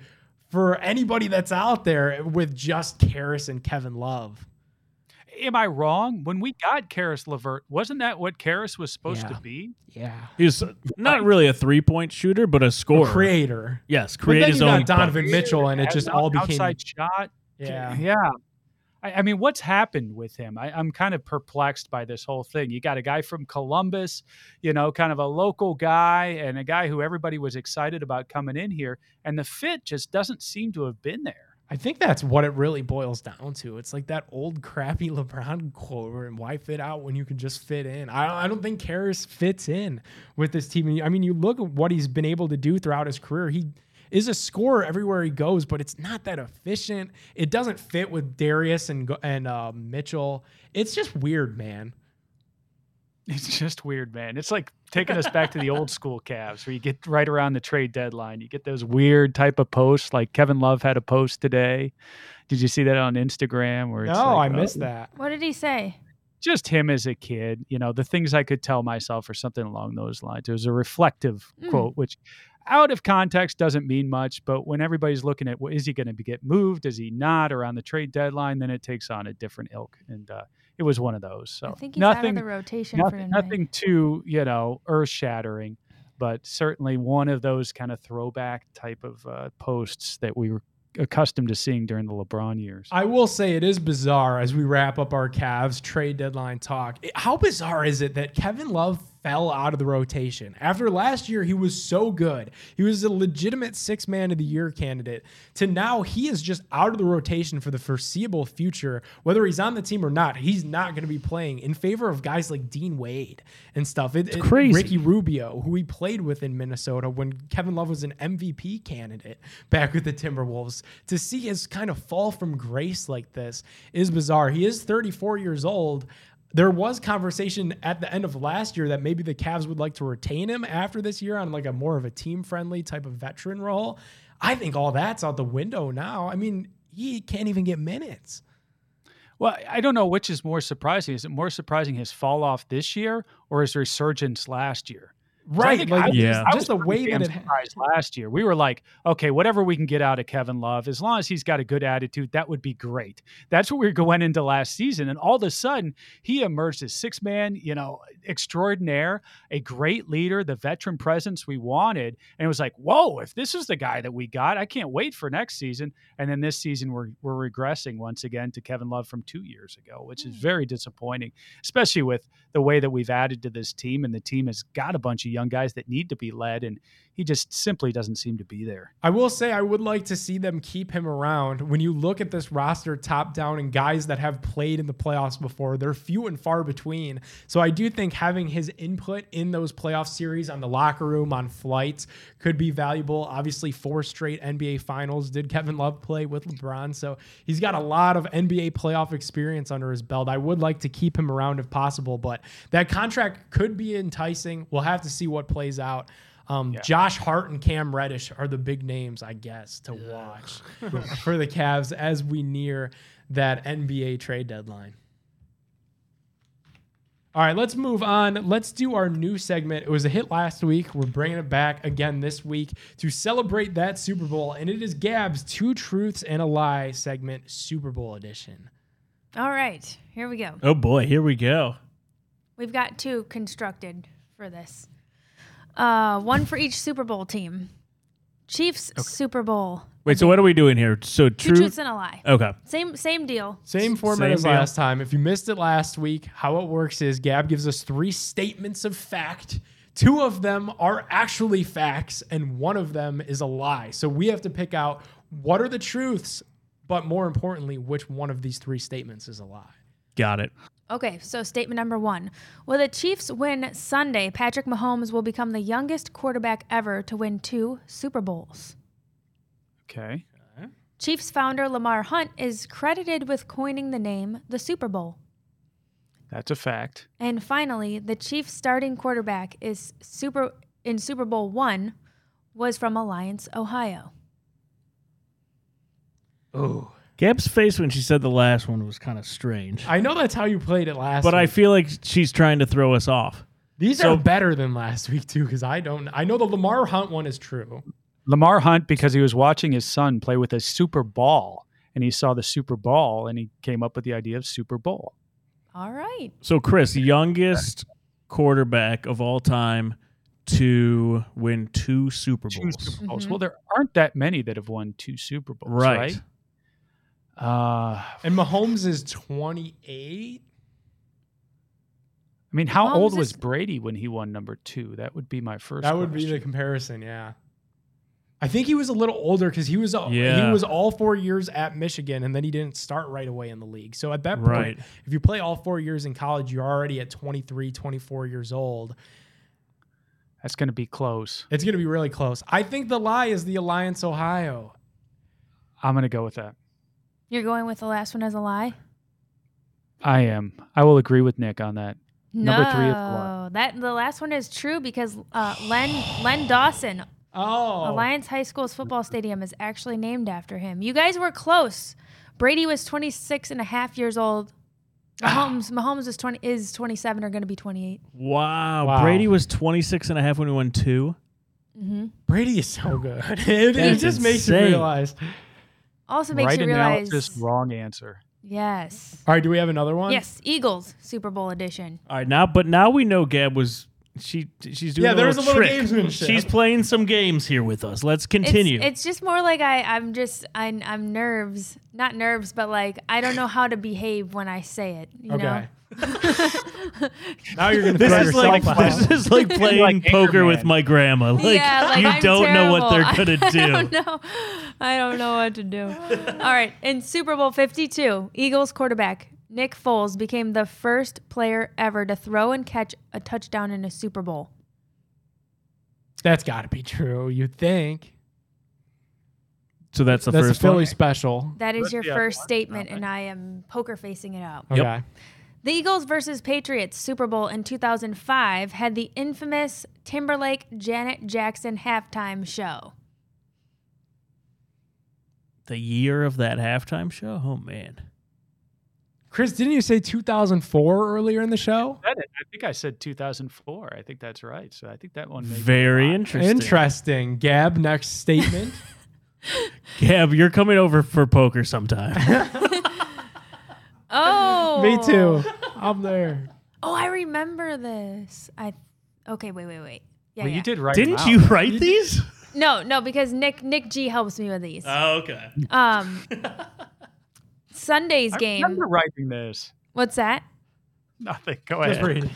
for anybody that's out there with just Caris and Kevin Love. Am I wrong? When we got Caris LeVert, wasn't that what Caris was supposed Yeah. to be? Yeah. He's not really a three point shooter, but a scorer. Creator. yes, But create then his you own. got Donovan buckets. Mitchell, and it just all became. outside shot. Yeah. yeah. I, I mean, what's happened with him? I, I'm kind of perplexed by this whole thing. You got a guy from Columbus, you know, kind of a local guy, and a guy who everybody was excited about coming in here, and the fit just doesn't seem to have been there. I think that's what it really boils down to. It's like that old crappy LeBron quote, where why fit out when you can just fit in? I, I don't think Caris fits in with this team. I mean, you look at what he's been able to do throughout his career. He is a scorer everywhere he goes, but it's not that efficient. It doesn't fit with Darius and and uh, Mitchell. It's just weird, man. It's just weird, man. It's like taking us back to the old school Cavs where you get right around the trade deadline. You get those weird type of posts like Kevin Love had a post today. Did you see that on Instagram? Where No, like, I uh, missed that. What did he say? just him as a kid, you know, the things I could tell myself or something along those lines. It was a reflective Mm. quote, which out of context doesn't mean much, but when everybody's looking at, well, is he going to get moved? Is he not around the trade deadline? Then it takes on a different ilk. And uh, it was one of those. So I think he's out nothing, of the rotation for nothing, tonight. nothing too, you know, earth shattering, but certainly one of those kind of throwback type of uh, posts that we were accustomed to seeing during the LeBron years. I will say it is bizarre as we wrap up our Cavs trade deadline talk. How bizarre is it that Kevin Love fell out of the rotation? After last year, he was so good. He was a legitimate six man of the year candidate. To now, he is just out of the rotation for the foreseeable future. Whether he's on the team or not, he's not going to be playing in favor of guys like Dean Wade and stuff. It, it- crazy. Ricky Rubio, who he played with in Minnesota when Kevin Love was an MVP candidate back with the Timberwolves, to see his kind of fall from grace like this is bizarre. He is 34 years old. There was conversation at the end of last year that maybe the Cavs would like to retain him after this year on like a more of a team friendly type of veteran role. I think all that's out the window now. I mean, he can't even get minutes. Well, I don't know which is more surprising. Is it more surprising his fall off this year or his resurgence last year? 'Cause I Right. think Like, I was- Yeah. I just the way that it surprised last year. We were like, okay, whatever we can get out of Kevin Love, as long as he's got a good attitude, that would be great. That's what we were going into last season, and all of a sudden he emerged as six man, you know, extraordinaire, a great leader, the veteran presence we wanted, and it was like, whoa, if this is the guy that we got, I can't wait for next season. And then this season we're we're regressing once again to Kevin Love from two years ago, which is hmm. very disappointing, especially with the way that we've added to this team, and the team has got a bunch of young guys that need to be led, and he just simply doesn't seem to be there. I will say I would like to see them keep him around. When you look at this roster top down and guys that have played in the playoffs before, they're few and far between. So I do think having his input in those playoff series on the locker room, on flights, could be valuable. Obviously, four straight NBA finals did Kevin Love play with LeBron. So he's got a lot of NBA playoff experience under his belt. I would like to keep him around if possible, but that contract could be enticing. We'll have to see what plays out. Um, Josh Hart and Cam Reddish are the big names, I guess, to watch for the Cavs as we near that NBA trade deadline. All right, let's move on. Let's do our new segment. It was a hit last week. We're bringing it back again this week to celebrate that Super Bowl, and it is Gab's Two Truths and a Lie segment, Super Bowl edition. All right, here we go. Oh boy, here we go. We've got two constructed for this. Uh, one for each Super Bowl team. Chiefs Super Bowl Wait, so what are we doing here? So Two true. truths and a lie. Okay. Same same deal. Same format Same as deal. last time. If you missed it last week, how it works is Gab gives us three statements of fact. Two of them are actually facts, and one of them is a lie. So we have to pick out what are the truths, but more importantly, which one of these three statements is a lie. Got it. Okay, so statement number one. Will the Chiefs win Sunday? Patrick Mahomes will become the youngest quarterback ever to win two Super Bowls. Okay. Chiefs founder Lamar Hunt is credited with coining the name the Super Bowl. That's a fact. And finally, the Chiefs starting quarterback is super in Super Bowl 1 was from Alliance, Ohio. Oh, Gab's face when she said the last one was kind of strange. I know that's how you played it last. but I feel like she's trying to throw us off. these so- are better than last week too, because I don't. I know the Lamar Hunt one is true. Lamar Hunt, because he was watching his son play with a Super Ball, and he saw the Super Ball, and he came up with the idea of Super Bowl. All right. So Chris, youngest quarterback of all time to win two Super Two Bowls. Super Bowls. Mhm. Well, there aren't that many that have won two Super Bowls, Right. right? Uh, And Mahomes is twenty eight. I mean, how Mahomes old was is- Brady when he won number two? That would be my first. That would be the comparison, yeah. I think he was a little older because he was Yeah. he was all four years at Michigan and then he didn't start right away in the league. So at that point, Right. if you play all four years in college, you're already at 23, 24 years old. That's going to be close. It's going to be really close. I think the lie is the Alliance Ohio. I'm going to go with that. You're going with the last one as a lie? I am. I will agree with Nick on that. Number three is a lie. that the last one is true because uh, Len Len Dawson, Oh, Alliance High School's football stadium is actually named after him. You guys were close. Brady was 26 and a half years old. Ah. Mahomes, Mahomes is 20 is 27 or going to be 28. Wow. Wow. Brady was 26 and a half when he won two. Mm-hmm. Brady is so good. it it That's just makes insane. you realize. Also makes right you realize analysis, wrong answer. Yes. All right, do we have another one? Yes, Eagles Super Bowl edition. All right, now but now we know Gab was she she's doing Yeah, a there's a little trick. gamesmanship. She's playing some games here with us. Let's continue. it's just more like I, I'm just I'm, I'm nerves, not nerves, but like I don't know how to behave when I say it. You know, Okay. now you're gonna this is yourself like out. this is like playing like poker with my grandma. Like yeah, like you I'm don't know what they're terrible. gonna do. I don't know. I don't know what to do. All right, in Super Bowl 52, Eagles quarterback Nick Foles became the first player ever to throw and catch a touchdown in a Super Bowl. That's got to be true. You think So that's the that's a first Philly one. special? That is your the first one. statement, and I am poker facing it out. Yep. Okay. The Eagles versus Patriots Super Bowl in 2005 had the infamous Timberlake Janet Jackson halftime show. The year of that halftime show. Oh man. Chris, didn't you say 2004 earlier in the show? Said it. I think I said 2004. I think that's right. So I think that one. May be Very interesting. Interesting. Gab, next statement. Gab, you're coming over for poker sometime. Oh, Me too. I'm there. Oh, I remember this. I okay. Wait, wait, wait. Yeah, Well, yeah. you did write. Didn't you write these? No, no, because Nick Nick G helps me with these. Oh, okay. Um, Sunday's I game. I remember writing this. What's that? Nothing. Go Just ahead. read.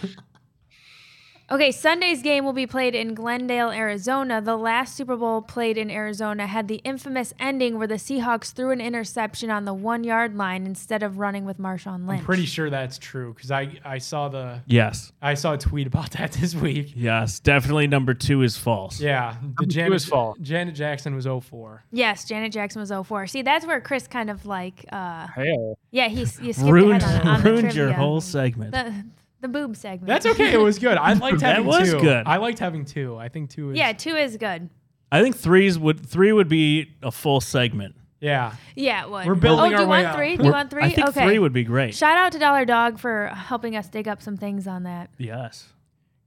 Okay, Sunday's game will be played in Glendale, Arizona. The last Super Bowl played in Arizona had the infamous ending where the Seahawks threw an interception on the one yard line instead of running with Marshawn Lynch. I'm pretty sure that's true because I, I saw the Yes. I saw a tweet about that this week. Yes. Definitely number two is false. Yeah, the two Janet, is false. Janet Jackson was 04. Yes, Janet Jackson was 04. See, that's where Chris kind of like, uh, Hey, yeah, he you skipped Ruined, ahead on, on the ruined your whole segment. the the boob segment. That's okay. It was good. I liked having That having was two. good. I liked having two. I think two is yeah, two is good. I think threes would three would be a full segment. yeah. Yeah, it would. We're building oh, do our you way want up. three? Do We're- you want three? I think okay. three would be great. Shout out to Dollar Dog for helping us dig up some things on that. yes.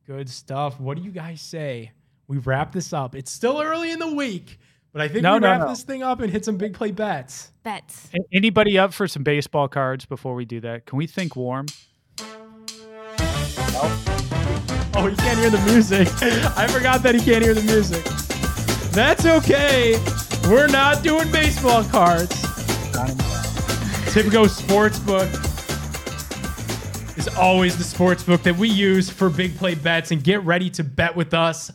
Good stuff. What do you guys say? We wrap this up. It's still early in the week, but I think No, we no, wrap no. this thing up and hit some big play bets. Bets. a- anybody up for some baseball cards before we do that? Can we think warm? Oh, he can't hear the music. I forgot that he can't hear the music. That's okay. We're not doing baseball cards. Tipico Sportsbook is always the sportsbook that we use for big play bets and get ready to bet with us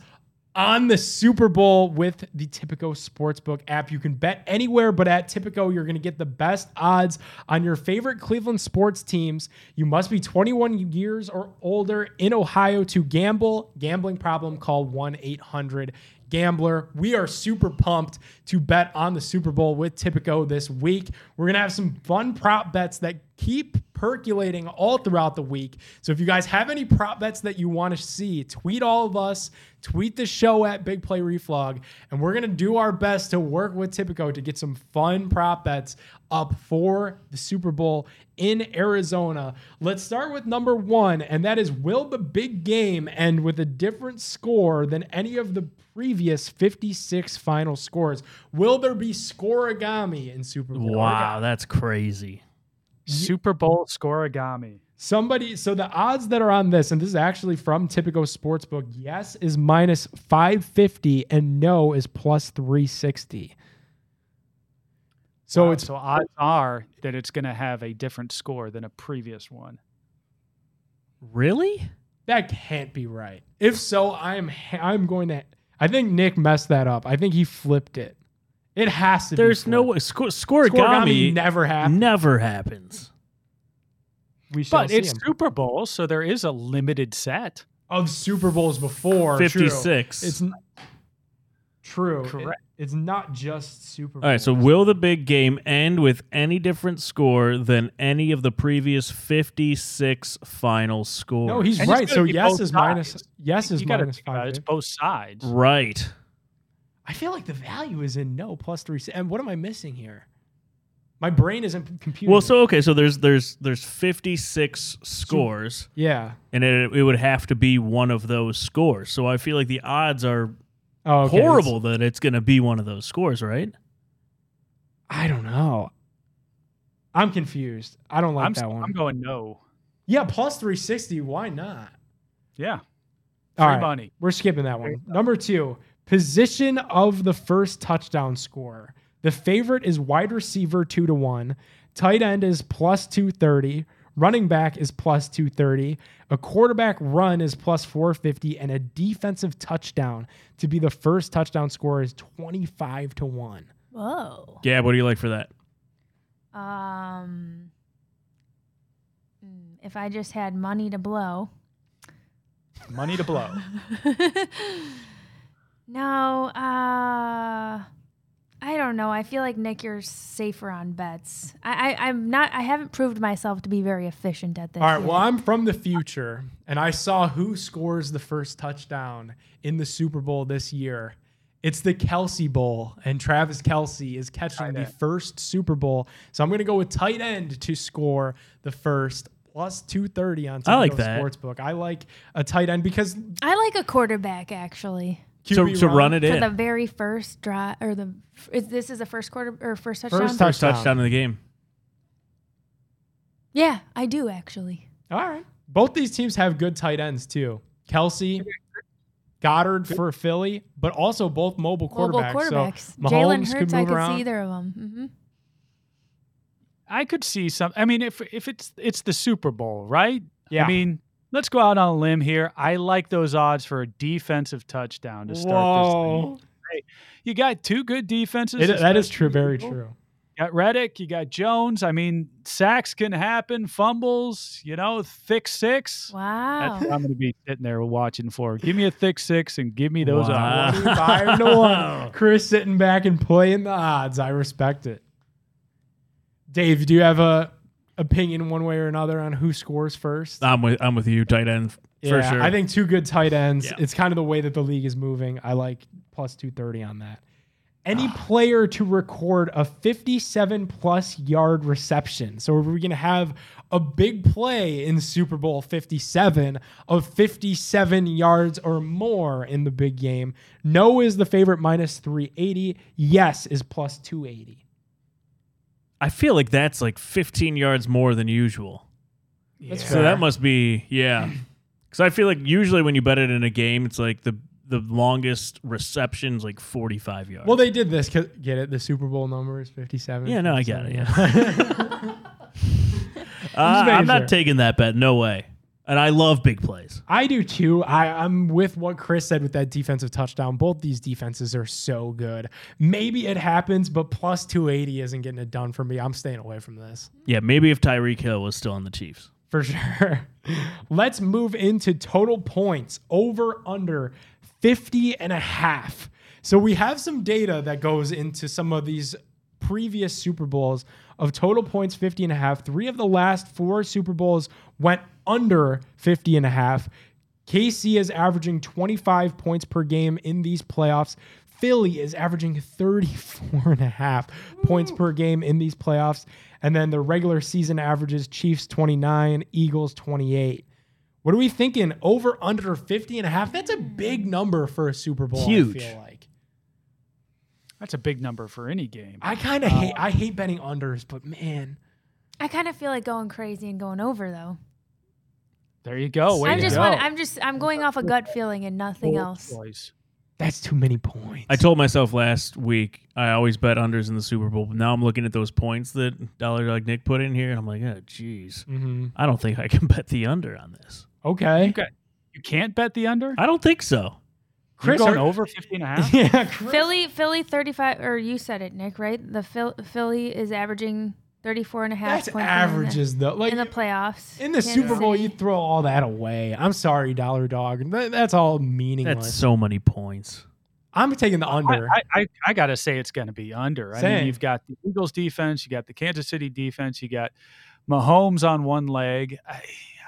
on the Super Bowl with the Tipico Sportsbook app. You can bet anywhere, but at Tipico, you're going to get the best odds on your favorite Cleveland sports teams. You must be 21 years or older in Ohio to gamble. Gambling problem, call 1 800 Gambler. We are super pumped to bet on the Super Bowl with Tipico this week. We're going to have some fun prop bets that keep percolating all throughout the week. So if you guys have any prop bets that you want to see, tweet all of us, tweet the show at Big Play Reflog, and we're going to do our best to work with Tipico to get some fun prop bets up for the Super Bowl in Arizona. Let's start with number one, and that is will the big game end with a different score than any of the previous 56 final scores? Will there be scorigami in Super Bowl? Wow, that's crazy. Super Bowl scorigami. Somebody, so the odds that are on this, and this is actually from Tipico Sportsbook, yes is minus 550 and no is plus 360. So Wow, it's so odds are that it's going to have a different score than a previous one. Really? that can't be right. If so, I'm I'm going to. I think Nick messed that up. I think he flipped it. It has to. Be there's be no flipped. way. Sco- Scorigami scorigami never happens. never happens. We shall But see it's him. Super Bowl, so there is a limited set. of Super Bowls before. 56. It's n- true. It- Correct. it's not just Super. Bowl. All right, so will the big game end with any different score than any of the previous 56 final scores? No, he's And right. gonna So yes both is minus. Yes is you gotta minus think five. It's eh? both sides. right. I feel like the value is in no plus three. And what am I missing here? My brain isn't computing. Well, so okay, so there's there's there's 56 scores, yeah. and it, it would have to be one of those scores. So I feel like the odds are Oh, okay. horrible that it's going to be one of those scores, right? I don't know. I'm confused. I don't like I'm, that one. I'm going no. yeah, plus 360. Why not? Yeah. All Free right, money. We're skipping that one. Number two, position of the first touchdown scorer. The favorite is wide receiver two to one. Tight end is plus 230. Running back is plus 230. A quarterback run is plus 450. And a defensive touchdown to be the first touchdown scorer is 25 to 1. Whoa. Gab, what do you like for that? Um, mm, if I just had money to blow. Money to blow. no, uh, I don't know. I feel like Nick, you're safer on bets. I, I, I'm not. I haven't proved myself to be very efficient at this. All right. yet. Well, I'm from the future, and I saw who scores the first touchdown in the Super Bowl this year. It's the Kelce Bowl, and Travis Kelce is catching the first Super Bowl. So I'm going to go with tight end to score the first plus 230 on I like Tipico that. Sportsbook. I like a tight end because I like a quarterback actually So, QB so run it in. for in. the very first drive or the. Is this is the first quarter or first touchdown? First First touchdown. touchdown in the game. Yeah, I do actually. All right. Both these teams have good tight ends too. Kelce, Goedert for Philly, but also both mobile quarterbacks. Mobile quarterbacks. So Jalen Hurts, could I move could around. see either of them. hmm I could see some. I mean, if if it's it's the Super Bowl, right? Yeah. I mean, let's go out on a limb here. I like those odds for a defensive touchdown to start this Whoa. thing. You got two good defenses. It, that is true. Very people. true. You got Reddick. You got Jones. I mean, sacks can happen. Fumbles. You know, thick six. Wow. That's what I'm going to be sitting there watching for. Give me a thick six and give me those Wow. odds. Five to one. Chris sitting back and playing the odds. I respect it. Dave, do you have a opinion one way or another on who scores first? I'm with I'm with you, tight end for yeah, sure. I think two good tight ends. Yeah. It's kind of the way that the league is moving. I like plus 230 on that. Any Ah. player to record a 57 plus yard reception. So are we going to have a big play in Super Bowl 57 of 57 yards or more in the big game? No is the favorite minus 380. Yes is plus 280. I feel like that's like 15 yards more than usual. That's So that must be yeah. Because I feel like usually when you bet it in a game, it's like the the longest receptions like 45 yards. Well, they did this. 'cause- Get it? The Super Bowl number is 57. Yeah, no, I get it, 57, Uh, I'm not sure. taking that bet. No way. And I love big plays. I do too. I, I'm with what Chris said with that defensive touchdown. Both these defenses are so good. Maybe it happens, but plus 280 isn't getting it done for me. I'm staying away from this. Yeah, maybe if Tyreek Hill was still on the Chiefs. for sure. Let's move into total points over under 50 and a half. So we have some data that goes into some of these previous Super Bowls of total points 50 and a half. Three of the last four Super Bowls went under 50 and a half. KC is averaging 25 points per game in these playoffs. Philly is averaging 34 and a half points per game in these playoffs. And then the regular season averages Chiefs 29, Eagles 28. What are we thinking? Over under 50 and a half? That's a big number for a Super Bowl, Huge. I feel like. That's a big number for any game. I kind of hate I hate betting unders, but man, I kind of feel like going crazy and going over though. There you go. Way I'm to just go. want, I'm just I'm going off a gut feeling and nothing Bold else. choice. that's too many points. I told myself last week I always bet unders in the Super Bowl, but now I'm looking at those points that Dollar Dog Nick put in here, and I'm like, oh, jeez. hmm I don't think I can bet the under on this. Okay. Okay. You can't bet the under? I don't think so. Chris, You're going are- over 50 and a half? yeah, Chris. Philly Philly 35 or you said it Nick, right? The Phil, Philly is averaging 34 and a half That's points in the- averages though. Like in the playoffs. in the Kansas Super Bowl, City. you throw all that away. I'm sorry, Dollar Dog. That- That's all meaningless. That's so many points. I'm taking the under. I, I, I got to say it's going to be under. I mean, you've got the Eagles defense, you got the Kansas City defense, you got Mahomes on one leg. I,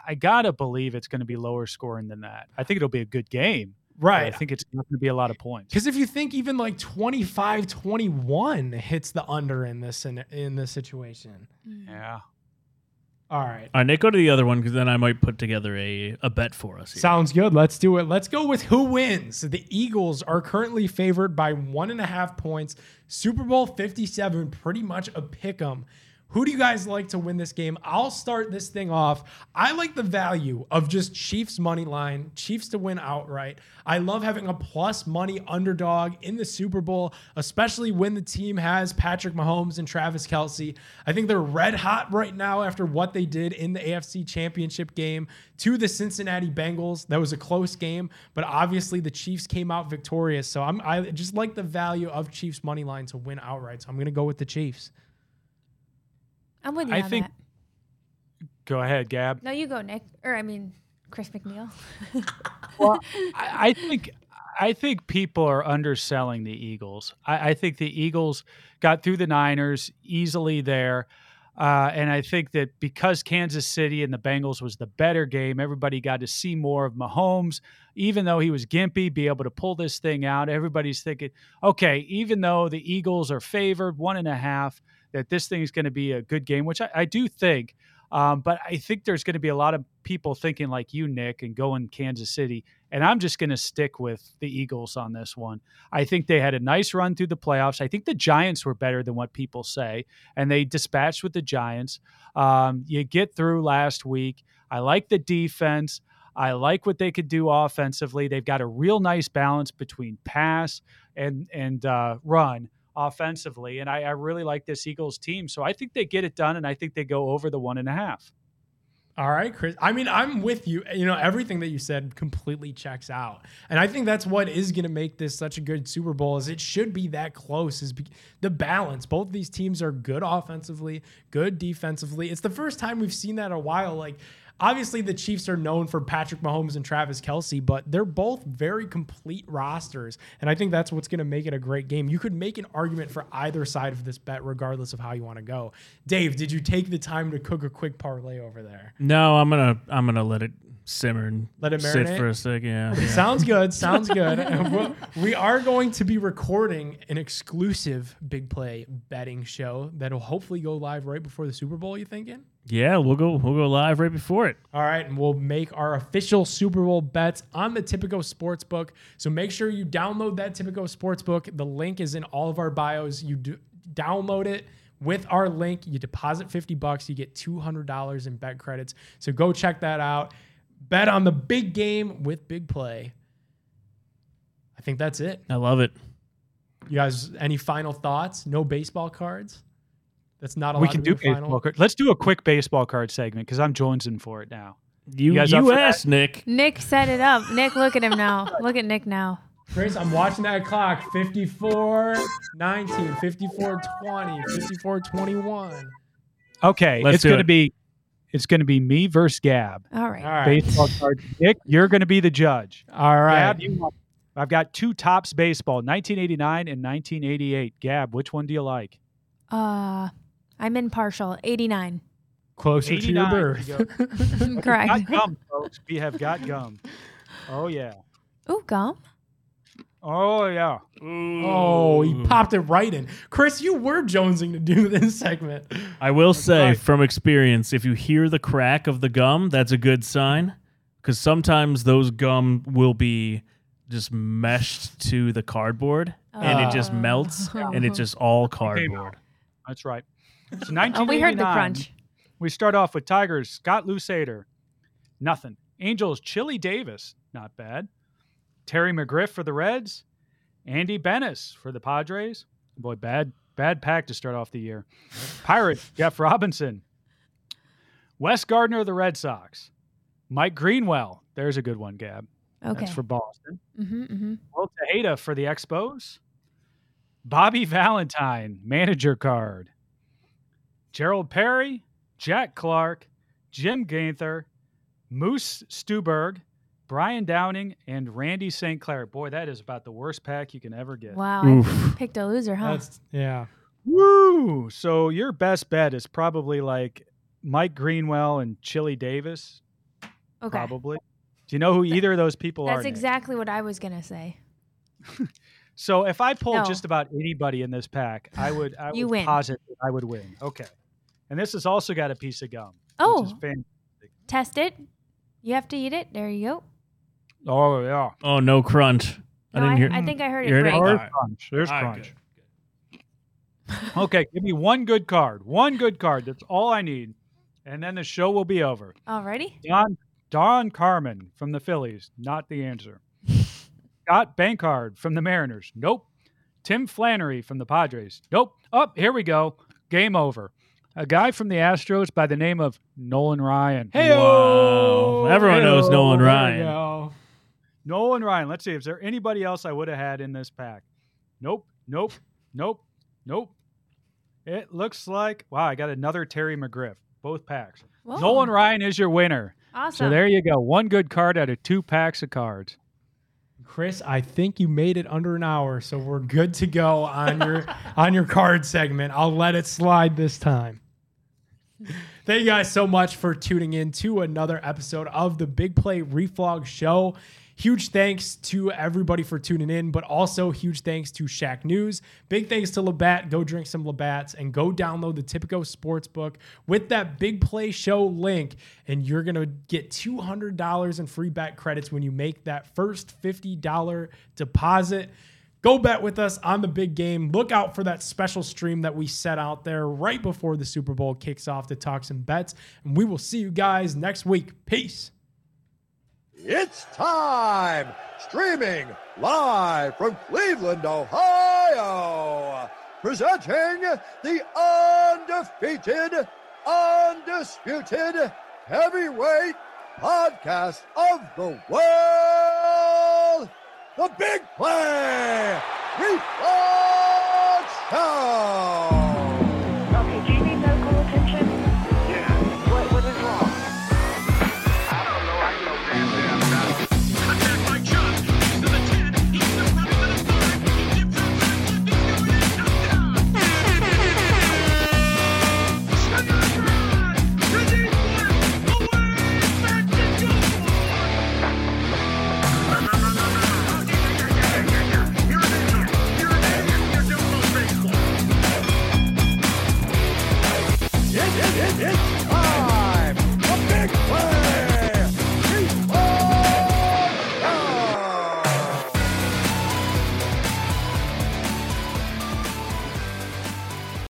I got to believe it's going to be lower scoring than that. I think it'll be a good game. But I think it's not going to be a lot of points. Because if you think even like 25 21 hits the under in this in, in this situation. Mm. Yeah. All right. All right, Nick, go to the other one because then I might put together a, a bet for us. Here. Sounds good. Let's do it. Let's go with who wins. The Eagles are currently favored by one and a half points. Super Bowl 57, pretty much a pick 'em. Who do you guys like to win this game? I'll start this thing off. I like the value of just Chiefs money line, Chiefs to win outright. I love having a plus money underdog in the Super Bowl, especially when the team has Patrick Mahomes and Travis Kelce. I think they're red hot right now after what they did in the AFC Championship game to the Cincinnati Bengals. That was a close game, but obviously the Chiefs came out victorious. So I'm I just like the value of Chiefs money line to win outright. So I'm gonna go with the Chiefs. I'm with you I on think- that. Go ahead, Gab. No, you go, Nick. Or I mean, Chris McNeil. Well, I, I think I think people are underselling the Eagles. I, I think the Eagles got through the Niners easily there. Uh, and I think that because Kansas City and the Bengals was the better game, everybody got to see more of Mahomes. Even though he was gimpy, be able to pull this thing out. Everybody's thinking, okay, even though the Eagles are favored one and a half, that this thing is going to be a good game, which I, I do think. Um, but I think there's going to be a lot of people thinking like you, Nick, and going Kansas City. And I'm just going to stick with the Eagles on this one. I think they had a nice run through the playoffs. I think the Giants were better than what people say, and they dispatched with the Giants. Um, you get through last week. I like the defense. I like what they could do offensively. They've got a real nice balance between pass and and uh, run offensively, and I, I really like this Eagles team. So I think they get it done, and I think they go over the one and a half. All right, Chris. I mean, I'm with you. You know, everything that you said completely checks out. And I think that's what is going to make this such a good Super Bowl is it should be that close is be- the balance. Both these teams are good offensively, good defensively. It's the first time we've seen that in a while like Obviously, the Chiefs are known for Patrick Mahomes and Travis Kelce, but they're both very complete rosters. And I think that's what's going to make it a great game. You could make an argument for either side of this bet, regardless of how you want to go. Dave, did you take the time to cook a quick parlay over there? No, I'm gonna I'm gonna let it simmer and Let it sit marinate? for a second. Yeah, yeah. Sounds good. Sounds good. We'll- we are going to be recording an exclusive big play betting show that'll hopefully go live right before the Super Bowl. You thinking? yeah. We'll go we'll go live right before it. All right, and we'll make our official Super Bowl bets on the Tipico Sportsbook. So make sure you download that Tipico Sportsbook. The link is in all of our bios. You do, download it with our link. You deposit 50 bucks, you get $200 in bet credits. So go check that out. Bet on the big game with big play. I think that's it. I love it. You guys, any final thoughts? No baseball cards. That's not allowed We can to do be the final. baseball card. Let's do a quick baseball card segment because I'm jonesing for it now. You, You guys you, up for that? asked, Nick. Nick set it up. Nick, look at him now. Look at Nick now. Grace, I'm watching that clock. 54 19, 54 20, 54 21. Okay, Let's it's do gonna be it's gonna be me versus Gab. All right. All right. Baseball card. Nick, you're gonna be the judge. All right. Gab, you want- I've got two tops baseball, 1989 and 1988. Gab, which one do you like? Uh, I'm impartial. 89. Closer to your birth. there you go. Correct. Got gum, folks. We have got gum. Oh yeah. Ooh, gum. Oh yeah. Oh, he popped it right in. Chris, you were jonesing to do this segment. I will say right. from experience, if you hear the crack of the gum, that's a good sign. Because sometimes those gum will be just meshed to the cardboard and it just Oh. melts and it's just all cardboard. out. That's right. So Oh, we heard the crunch. We start off with Tigers, Scott Lusader. Nothing. Angels, Chili Davis. Not bad. Terry McGriff for the Reds. Andy Benes for the Padres. Boy, bad, bad pack to start off the year. Pirate, Jeff Robinson. Wes Gardner of the Red Sox. Mike Greenwell. There's a good one, Gab. Okay. That's for Boston. mm-hmm, mm-hmm. Wil Tejada for the Expos. Bobby Valentine, manager card. Gerald Perry, Jack Clark, Jim Gaither, Moose Stuberg, Brian Downing, and Randy St. Clair. Boy, that is about the worst pack you can ever get. Wow. Oof. I picked a loser, huh? That's yeah. Woo! So your best bet is probably like Mike Greenwell and Chili Davis, okay. probably. Do you know who either of those people are? That's Nick? exactly what I was going to say. So if I pulled No. just about anybody in this pack, I would I You would win. posit that I would win. Okay. And this has also got a piece of gum. Oh. Which is oh. fan- Test it. You have to eat it. There you go. Oh yeah. Oh, no crunch. I No, didn't I, hear. I think I heard You it heard it? break. All There's right. crunch. There's All right, crunch. Okay, give me one good card. One good card. That's all I need. And then the show will be over. Already? Don Don Carman from the Phillies, not the answer. Scott Bankhead from the Mariners. Nope. Tim Flannery from the Padres. Nope. Up, here we go. Game over. A guy from the Astros by the name of Nolan Ryan. Hey, Wow. Everyone knows Nolan Ryan. Nolan Ryan. Let's see. Is there anybody else I would have had in this pack? Nope. Nope. Nope. Nope. It looks like wow. I got another Terry McGriff. Both packs. Whoa. Nolan Ryan is your winner. Awesome. So there you go. One good card out of two packs of cards. Chris, I think you made it under an hour, so we're good to go on your on your card segment. I'll let it slide this time. Thank you guys so much for tuning in to another episode of the Big Play Reflog Show. Huge thanks to everybody for tuning in, but also huge thanks to Shack News. Big thanks to Labatt. Go drink some Labatt's and go download the Tipico Sportsbook with that Big Play Show link, and you're gonna get two hundred dollars in free bet credits when you make that first fifty dollar deposit. Go bet with us on the big game. Look out for that special stream that we set out there right before the Super Bowl kicks off to talk some bets. And we will see you guys next week. Peace. It's time! Streaming live from Cleveland, Ohio! Presenting the undefeated, undisputed heavyweight podcast of the world! The Big Play! Reflux Show!